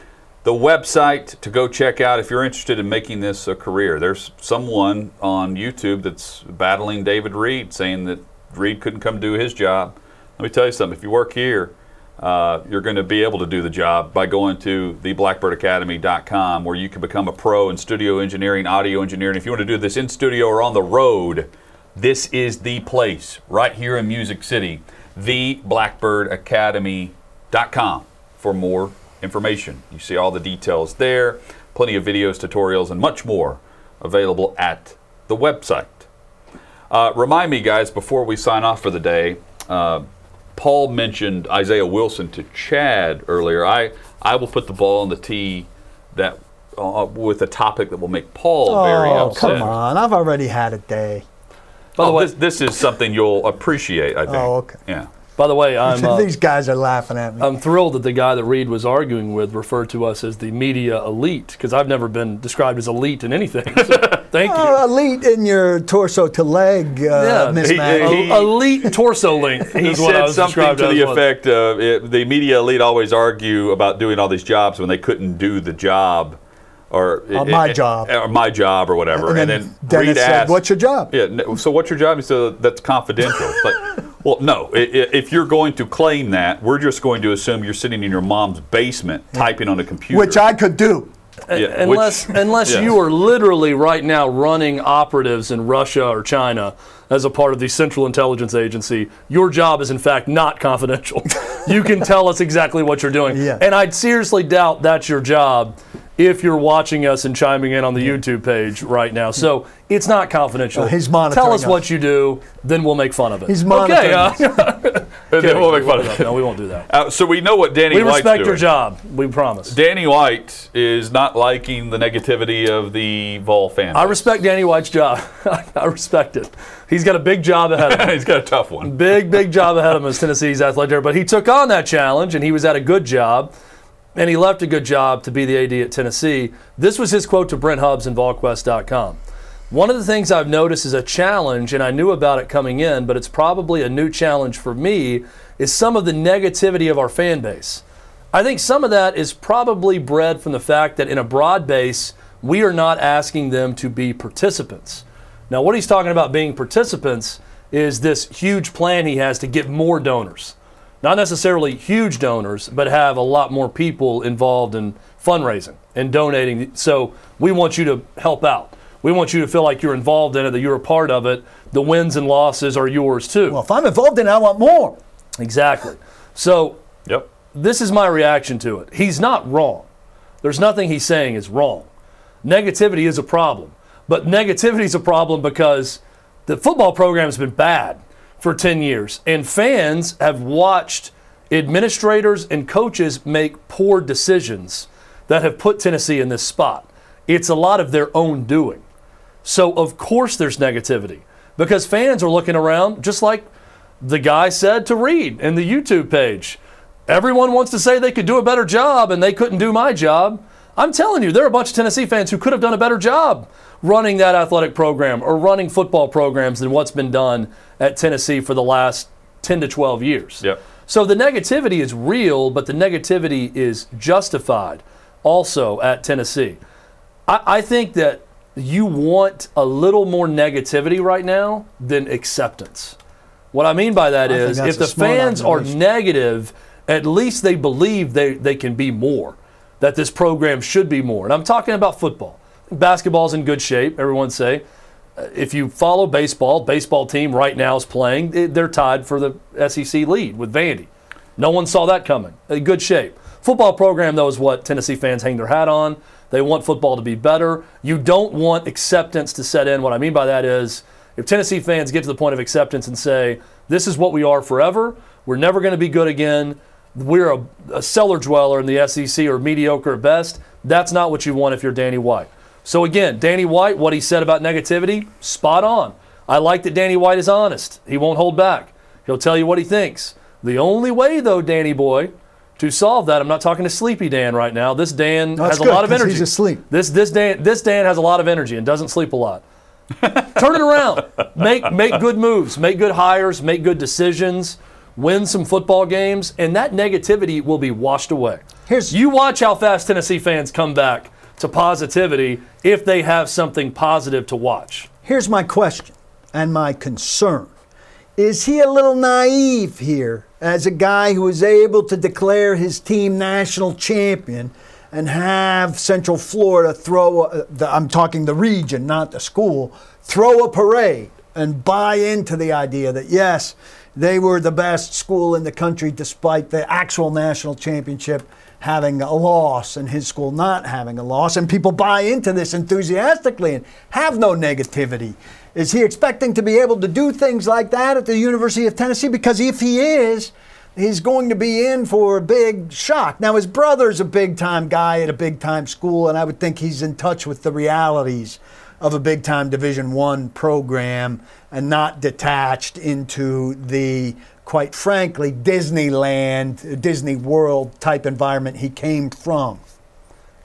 Speaker 1: the website to go check out if you're interested in making this a career. There's someone on YouTube that's battling David Reed, saying that Reed couldn't come do his job. Let me tell you something if you work here, uh, you're going to be able to do the job by going to theblackbirdacademy.com where you can become a pro in studio engineering, audio engineering. If you want to do this in studio or on the road, this is the place right here in Music City. Theblackbirdacademy.com for more information. You see all the details there, plenty of videos, tutorials, and much more available at the website. Uh, remind me, guys, before we sign off for the day. Uh, Paul mentioned Isaiah Wilson to Chad earlier. I I will put the ball on the tee that uh, with a topic that will make Paul very
Speaker 3: Oh,
Speaker 1: upset.
Speaker 3: come on. I've already had a day.
Speaker 2: by the
Speaker 1: Oh,
Speaker 2: way,
Speaker 1: this, this is something you'll appreciate. I think.
Speaker 3: Oh, okay.
Speaker 1: Yeah.
Speaker 2: By the way, I'm uh,
Speaker 3: These guys are laughing at me.
Speaker 2: I'm thrilled that the guy that Reed was arguing with referred to us as the media elite because I've never been described as elite in anything. So thank you.
Speaker 3: Oh, elite in your torso to leg uh,
Speaker 2: Yeah.
Speaker 3: mismatch.
Speaker 1: He- he-
Speaker 2: elite torso length
Speaker 1: He
Speaker 2: is what I
Speaker 1: said
Speaker 2: was
Speaker 1: something to the effect of it, the media elite always argue about doing all these jobs when they couldn't do the job, or
Speaker 3: Uh, my job.
Speaker 1: or my job, or whatever.
Speaker 3: and
Speaker 1: And
Speaker 3: then,
Speaker 1: then,
Speaker 3: Dennis
Speaker 1: Reed
Speaker 3: said,
Speaker 1: asked,
Speaker 3: "What's your job?"
Speaker 1: Yeah. So what's your job? He said that's confidential. It's like, well, no. I- i- If you're going to claim that, we're just going to assume you're sitting in your mom's basement hmm. typing on a computer.
Speaker 3: Which I could do.
Speaker 1: Uh, yeah,
Speaker 2: unless
Speaker 1: which-
Speaker 2: unless
Speaker 1: yeah.
Speaker 2: you are literally right now running operatives in Russia or China as a part of the Central Intelligence Agency, your job is in fact not confidential. you can tell us exactly what you're doing.
Speaker 3: Yeah.
Speaker 2: And I'd seriously doubt that's your job if you're watching us and chiming in on the YouTube page right now. So it's not confidential.
Speaker 3: Uh, he's
Speaker 2: Tell us
Speaker 3: us.
Speaker 2: what you do, then we'll make fun of it.
Speaker 3: He's
Speaker 2: Okay,
Speaker 3: monitoring
Speaker 2: uh,
Speaker 1: And then we'll make fun of
Speaker 2: it.
Speaker 1: it.
Speaker 2: No, we won't do that.
Speaker 1: Uh, so we know what Danny
Speaker 2: We
Speaker 1: White's
Speaker 2: respect
Speaker 1: doing.
Speaker 2: your job. We promise.
Speaker 1: Danny White is not liking the negativity of the Vol fan.
Speaker 2: I respect Danny White's job. I respect it. He's got a big job ahead of him.
Speaker 1: He's got a tough one.
Speaker 2: big, big job ahead of him as Tennessee's athletic director. But he took on that challenge and he was at a good job. And he left a good job to be the AD at Tennessee. This was his quote to Brent Hubbs in VolQuest.com. One of the things I've noticed is a challenge, and I knew about it coming in, but it's probably a new challenge for me, is some of the negativity of our fan base. I think some of that is probably bred from the fact that in a broad base, we are not asking them to be participants. Now, what he's talking about being participants is this huge plan he has to get more donors. Not necessarily huge donors, but have a lot more people involved in fundraising and donating. So we want you to help out. We want you to feel like you're involved in it, that you're a part of it. The wins and losses are yours too.
Speaker 3: Well, if I'm involved in it, I want more.
Speaker 2: exactly. So
Speaker 1: Yep.
Speaker 2: this is my reaction to it. He's not wrong. There's nothing he's saying is wrong. Negativity is a problem. But negativity is a problem because the football program has been bad for 10 years. And fans have watched administrators and coaches make poor decisions that have put Tennessee in this spot. It's a lot of their own doing. So, of course, there's negativity because fans are looking around, just like the guy said to Reed in the YouTube page. Everyone wants to say they could do a better job and they couldn't do my job. I'm telling you, there are a bunch of Tennessee fans who could have done a better job running that athletic program or running football programs than what's been done at Tennessee for the last 10 to 12 years.
Speaker 1: Yep.
Speaker 2: So the negativity is real, but the negativity is justified also at Tennessee. I, I think that you want a little more negativity right now than acceptance. What I mean by that
Speaker 3: I
Speaker 2: is if the fans are negative, at least they believe they, they can be more, that this program should be more. And I'm talking about football. Basketball's in good shape, everyone say. Uh, If you follow baseball, baseball team right now is playing. They- They're tied for the SEC lead with Vandy. No one saw that coming. In good shape. Football program, though, is what Tennessee fans hang their hat on. They want football to be better. You don't want acceptance to set in. What I mean by that is if Tennessee fans get to the point of acceptance and say, this is what we are forever, we're never going to be good again, we're a, a cellar dweller in the SEC or mediocre at best, that's not what you want if you're Danny White. So again, Danny White, what he said about negativity, spot on. I like that Danny White is honest. He won't hold back. He'll tell you what he thinks. The only way, though, Danny boy, to solve that, I'm not talking to Sleepy Dan right now. This Dan
Speaker 3: That's
Speaker 2: has a lot of energy.
Speaker 3: he's asleep.
Speaker 2: This this Dan this Dan has a lot of energy and doesn't sleep a lot. Turn it around. Make make good moves. Make good hires. Make good decisions. Win some football games, and that negativity will be washed away.
Speaker 3: Here's-
Speaker 2: you watch how fast Tennessee fans come back to positivity if they have something positive to watch.
Speaker 3: Here's my question and my concern. Is he a little naive here as a guy who was able to declare his team national champion and have Central Florida throw, a, the, I'm talking the region, not the school, throw a parade and buy into the idea that, yes, they were the best school in the country despite the actual national championship having a loss and his school not having a loss, and people buy into this enthusiastically and have no negativity. Is he expecting to be able to do things like that at the University of Tennessee? Because if he is, he's going to be in for a big shock. Now, his brother's a big time guy at a big time school, and I would think he's in touch with the realities of a big time Division One program and not detached into the quite frankly Disneyland, Disney World type environment he came from.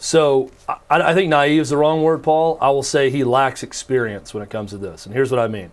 Speaker 2: So I, I think naive is the wrong word, Paul. I will say he lacks experience when it comes to this. And here's what I mean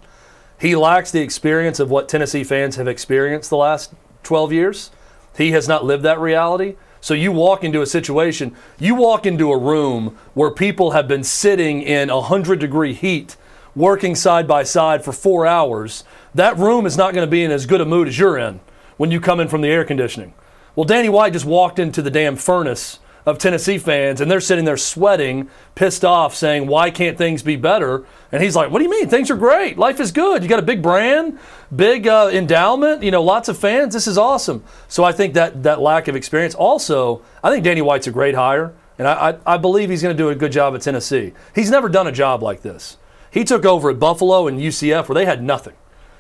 Speaker 2: he lacks the experience of what Tennessee fans have experienced the last 12 years. He has not lived that reality. So you walk into a situation, you walk into a room where people have been sitting in 100 degree heat, working side by side for four hours. That room is not going to be in as good a mood as you're in when you come in from the air conditioning. Well, Danny White just walked into the damn furnace of Tennessee fans, and they're sitting there sweating, pissed off, saying, Why can't things be better? And he's like, What do you mean? Things are great. Life is good. You got a big brand, big uh, endowment, you know, lots of fans. This is awesome. So I think that that lack of experience. Also, I think Danny White's a great hire, and I, I, I believe he's going to do a good job at Tennessee. He's never done a job like this. He took over at Buffalo and UCF where they had nothing.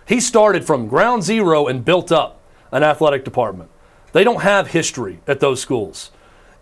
Speaker 2: He started from ground zero and built up an athletic department. They don't have history at those schools.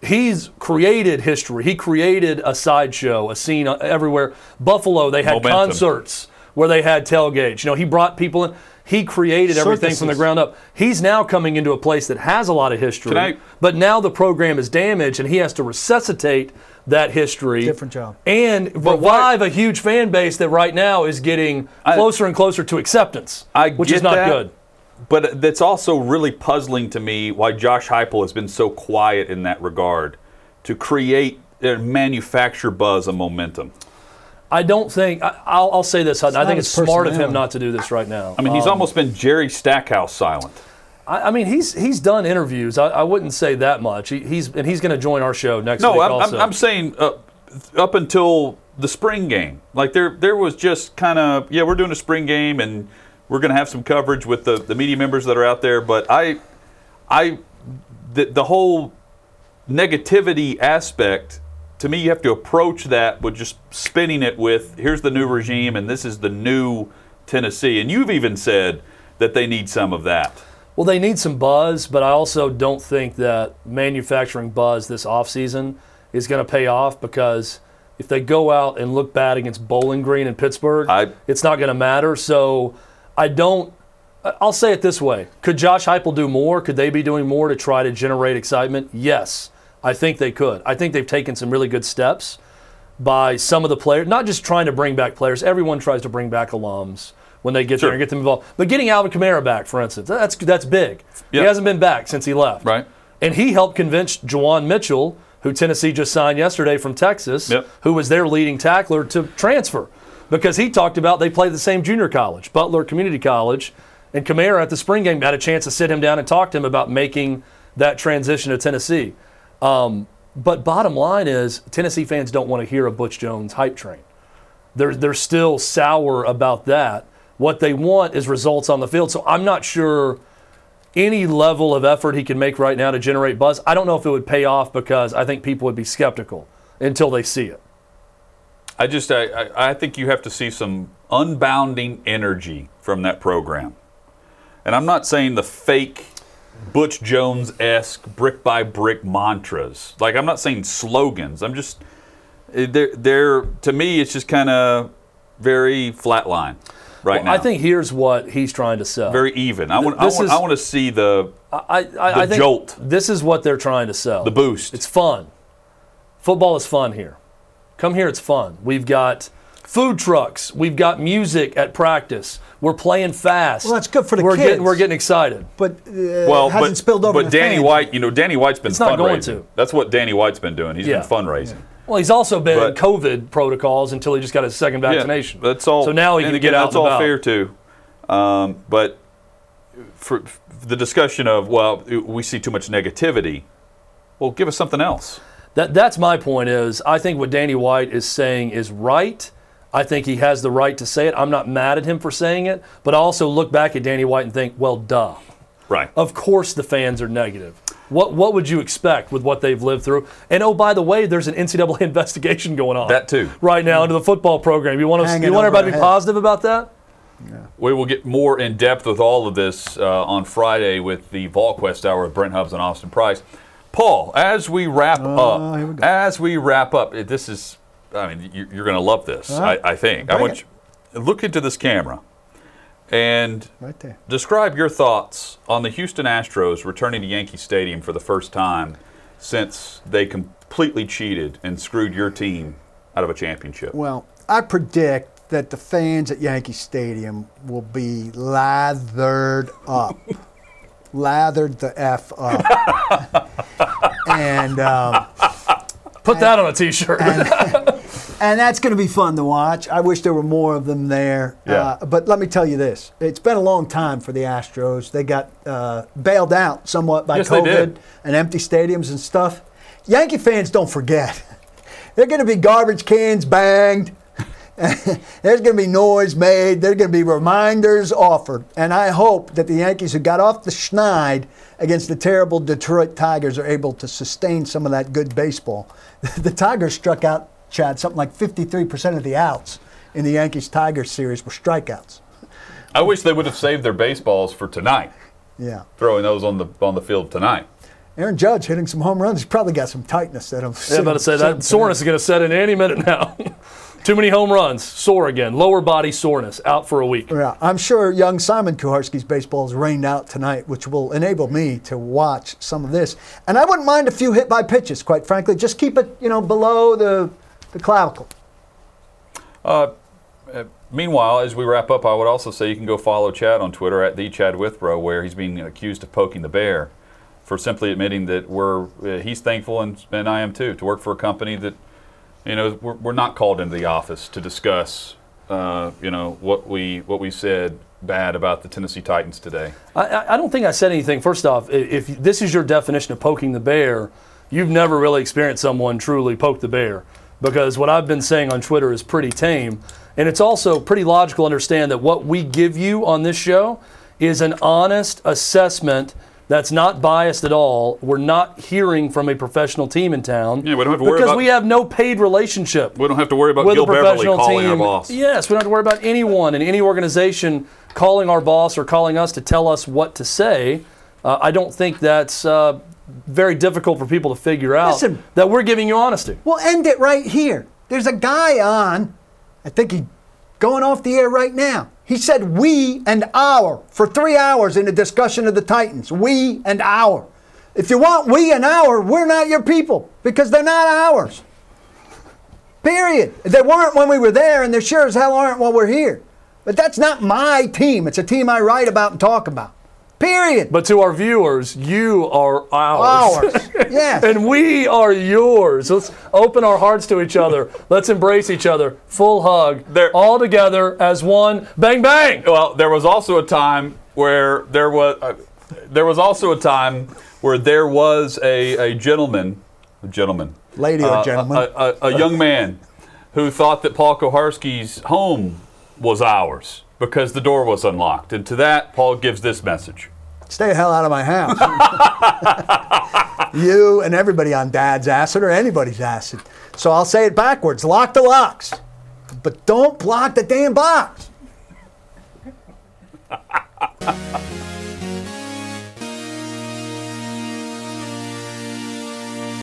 Speaker 2: He's created history. He created a sideshow, a scene uh, everywhere. Buffalo, they had
Speaker 1: Momentum.
Speaker 2: concerts where they had tailgates. You know, he brought people in. He created everything from the ground up. He's now coming into a place that has a lot of history.
Speaker 1: I-
Speaker 2: but now the program is damaged, and he has to resuscitate that history.
Speaker 3: Different job.
Speaker 2: And
Speaker 1: why-
Speaker 2: revive a huge fan base that right now is getting
Speaker 1: I-
Speaker 2: closer and closer to acceptance,
Speaker 1: I
Speaker 2: which
Speaker 1: get
Speaker 2: is not
Speaker 1: that,
Speaker 2: good.
Speaker 1: But that's also really puzzling to me why Josh Heupel has been so quiet in that regard to create and manufacture buzz and momentum.
Speaker 2: I don't think I, I'll, I'll say this. Hutton. I think it's smart of him not to do this right now.
Speaker 1: I mean, he's
Speaker 2: Um,
Speaker 1: almost been Jerry Stackhouse silent.
Speaker 2: I, I mean, he's he's done interviews. I, I wouldn't say that much. He, he's and he's going to join our show next
Speaker 1: No,
Speaker 2: week.
Speaker 1: I'm, I'm,
Speaker 2: also.
Speaker 1: I'm saying uh, up until the spring game, like there there was just kind of yeah, we're doing a spring game and we're going to have some coverage with the, the media members that are out there. But I, I, the, the whole negativity aspect. To me, you have to approach that with just spinning it with here's the new regime and this is the new Tennessee. And you've even said that they need some of that.
Speaker 2: Well, they need some buzz, but I also don't think that manufacturing buzz this offseason is going to pay off because if they go out and look bad against Bowling Green in Pittsburgh,
Speaker 1: I-
Speaker 2: it's not going to matter. So I don't. I'll say it this way: Could Josh Heupel do more? Could they be doing more to try to generate excitement? Yes, I think they could. I think they've taken some really good steps by some of the players, not just trying to bring back players. Everyone tries to bring back alums when they get
Speaker 1: Sure.
Speaker 2: there and get them involved. But getting Alvin Kamara back, for instance, that's that's big.
Speaker 1: Yeah.
Speaker 2: He hasn't been back since he left.
Speaker 1: Right.
Speaker 2: And he helped convince Juwan Mitchell, who Tennessee just signed yesterday from Texas,
Speaker 1: Yep.
Speaker 2: who was their leading tackler, to transfer. Because he talked about they play the same junior college, Butler Community College, and Kamara at the spring game had a chance to sit him down and talk to him about making that transition to Tennessee. Um, but bottom line is, Tennessee fans don't want to hear a Butch Jones hype train. They're, they're still sour about that. What they want is results on the field. So I'm not sure any level of effort he can make right now to generate buzz. I don't know if it would pay off because I think people would be skeptical until they see it.
Speaker 1: I just I, I, think you have to see some unbounding energy from that program. And I'm not saying the fake Butch Jones esque brick by brick mantras. Like I'm not saying slogans. I'm just eh, they're, they're to me it's just kind of very flatline right now.
Speaker 2: I think here's what he's trying to sell.
Speaker 1: very even. I want I want,
Speaker 2: is-
Speaker 1: I want to see the
Speaker 2: I, I, I
Speaker 1: the
Speaker 2: think
Speaker 1: jolt.
Speaker 2: This is what they're trying to sell.
Speaker 1: the boost.
Speaker 2: It's fun. Football is fun here. Come here, it's fun. We've got food trucks. We've got music at practice. We're playing fast.
Speaker 3: Well, that's good for the
Speaker 2: we're Getting,
Speaker 3: kids.
Speaker 2: we're getting excited.
Speaker 3: But uh,
Speaker 1: well,
Speaker 3: hasn't
Speaker 1: but,
Speaker 3: spilled over
Speaker 1: but
Speaker 3: to
Speaker 1: Danny
Speaker 3: fans.
Speaker 1: White, you know, Danny White's been
Speaker 2: It's not
Speaker 1: fundraising.
Speaker 2: going to.
Speaker 1: That's what Danny White's been doing. He's
Speaker 2: Yeah.
Speaker 1: been fundraising.
Speaker 2: Well, he's also been
Speaker 1: But-
Speaker 2: in COVID protocols until he just got his second vaccination.
Speaker 1: Yeah, that's all.
Speaker 2: So now he can
Speaker 1: again,
Speaker 2: get out
Speaker 1: That's
Speaker 2: and
Speaker 1: all
Speaker 2: about.
Speaker 1: fair too. Um, but for, for the discussion of well, we see too much negativity. Well, give us something else.
Speaker 2: That, that's my point is I think what Danny White is saying is right. I think he has the right to say it. I'm not mad at him for saying it, but I also look back at Danny White and think, well, duh.
Speaker 1: Right.
Speaker 2: Of course the fans are negative. What what would you expect with what they've lived through? And oh, by the way, there's an NCAA investigation going on.
Speaker 1: That too.
Speaker 2: Right now into the football program. You want to, you want everybody to be positive about that? Yeah.
Speaker 1: We will get more in depth with all of this uh, on Friday with the VolQuest Hour with Brent Hubbs and Austin Price. Paul, as we wrap
Speaker 3: Oh, here we
Speaker 1: up, as we wrap up, this is, I mean, you- you're going to love this.
Speaker 3: Right.
Speaker 1: I, I think. I
Speaker 3: Bring
Speaker 1: want you look into this camera and
Speaker 3: Right there.
Speaker 1: describe your thoughts on the Houston Astros returning to Yankee Stadium for the first time since they completely cheated and screwed your team out of a championship.
Speaker 3: Well, I predict that the fans at Yankee Stadium will be lathered up. lathered the F up. and, um,
Speaker 2: Put that on a T-shirt.
Speaker 3: and that's going to be fun to watch. I wish there were more of them there.
Speaker 1: Yeah.
Speaker 3: Uh, but let me tell you this it's been a long time for the Astros. They got uh, bailed out somewhat by
Speaker 1: Yes,
Speaker 3: COVID and empty stadiums and stuff. Yankee fans don't forget. They're going to be garbage cans banged. There's going to be noise made. There's going to be reminders offered. And I hope that the Yankees who got off the schneid against the terrible Detroit Tigers are able to sustain some of that good baseball. The Tigers struck out, Chad, something like 53% of the outs in the Yankees Tigers series were strikeouts.
Speaker 1: I wish they would have saved their baseballs for tonight.
Speaker 3: Yeah.
Speaker 1: throwing those on the on the field tonight.
Speaker 3: Aaron Judge hitting some home runs. He's probably got some tightness that I'm.
Speaker 2: Yeah, about to say that soreness is going to set in any minute now. Too many home runs, sore again, lower body soreness, out for a week.
Speaker 3: Yeah, I'm sure young Simon Kuharsky's baseball is rained out tonight, which will enable me to watch some of this. And I wouldn't mind a few hit by pitches, quite frankly. Just keep it, you know, below the the clavicle.
Speaker 1: Meanwhile, as we wrap up, I would also say you can go follow Chad on Twitter at the Chad Withrow, where he's being accused of poking the bear for simply admitting that we're uh, he's thankful and, and I am too to work for a company that you know we're, we're not called into the office to discuss uh, you know what we what we said bad about the Tennessee Titans today.
Speaker 2: I- I, don't think I said anything. First off, i- if this is your definition of poking the bear, you've never really experienced someone truly poke the bear. Because what I've been saying on Twitter is pretty tame. And it's also pretty logical to understand that what we give you on this show is an honest assessment that's not biased at all. We're not hearing from a professional team in town.
Speaker 1: Yeah, we don't have to worry
Speaker 2: because
Speaker 1: about-
Speaker 2: we have no paid relationship
Speaker 1: We don't have to worry about
Speaker 2: with
Speaker 1: Gil
Speaker 2: a
Speaker 1: Beverly
Speaker 2: professional
Speaker 1: calling
Speaker 2: team.
Speaker 1: our boss.
Speaker 2: Yes, we don't have to worry about anyone in any organization calling our boss or calling us to tell us what to say. Uh, I don't think that's uh, very difficult for people to figure out
Speaker 3: Listen.
Speaker 2: that we're giving you honesty.
Speaker 3: We'll end it right here. There's a guy on, I think he's going off the air right now. He said we and our for three hours in a discussion of the Titans. We and our. If you want we and our, we're not your people because they're not ours. Period. They weren't when we were there, and they sure as hell aren't while we're here. But that's not my team. It's a team I write about and talk about. Period.
Speaker 2: But to our viewers, you are ours.
Speaker 3: Ours. Yes.
Speaker 2: and we are yours. Let's open our hearts to each other. Let's embrace each other. Full hug.
Speaker 1: There-
Speaker 2: all together as one. Bang, bang.
Speaker 1: Well, there was also a time where there was uh, there was also a time where there was a, a gentleman, a gentleman,
Speaker 3: Lady or
Speaker 1: uh,
Speaker 3: gentleman.
Speaker 1: a, a, a young man who thought that Paul Kuharsky's home was ours because the door was unlocked. And to that, Paul gives this message.
Speaker 3: Stay the hell out of my house. you and everybody on dad's acid or anybody's acid. So I'll say it backwards lock the locks, but don't block the damn box.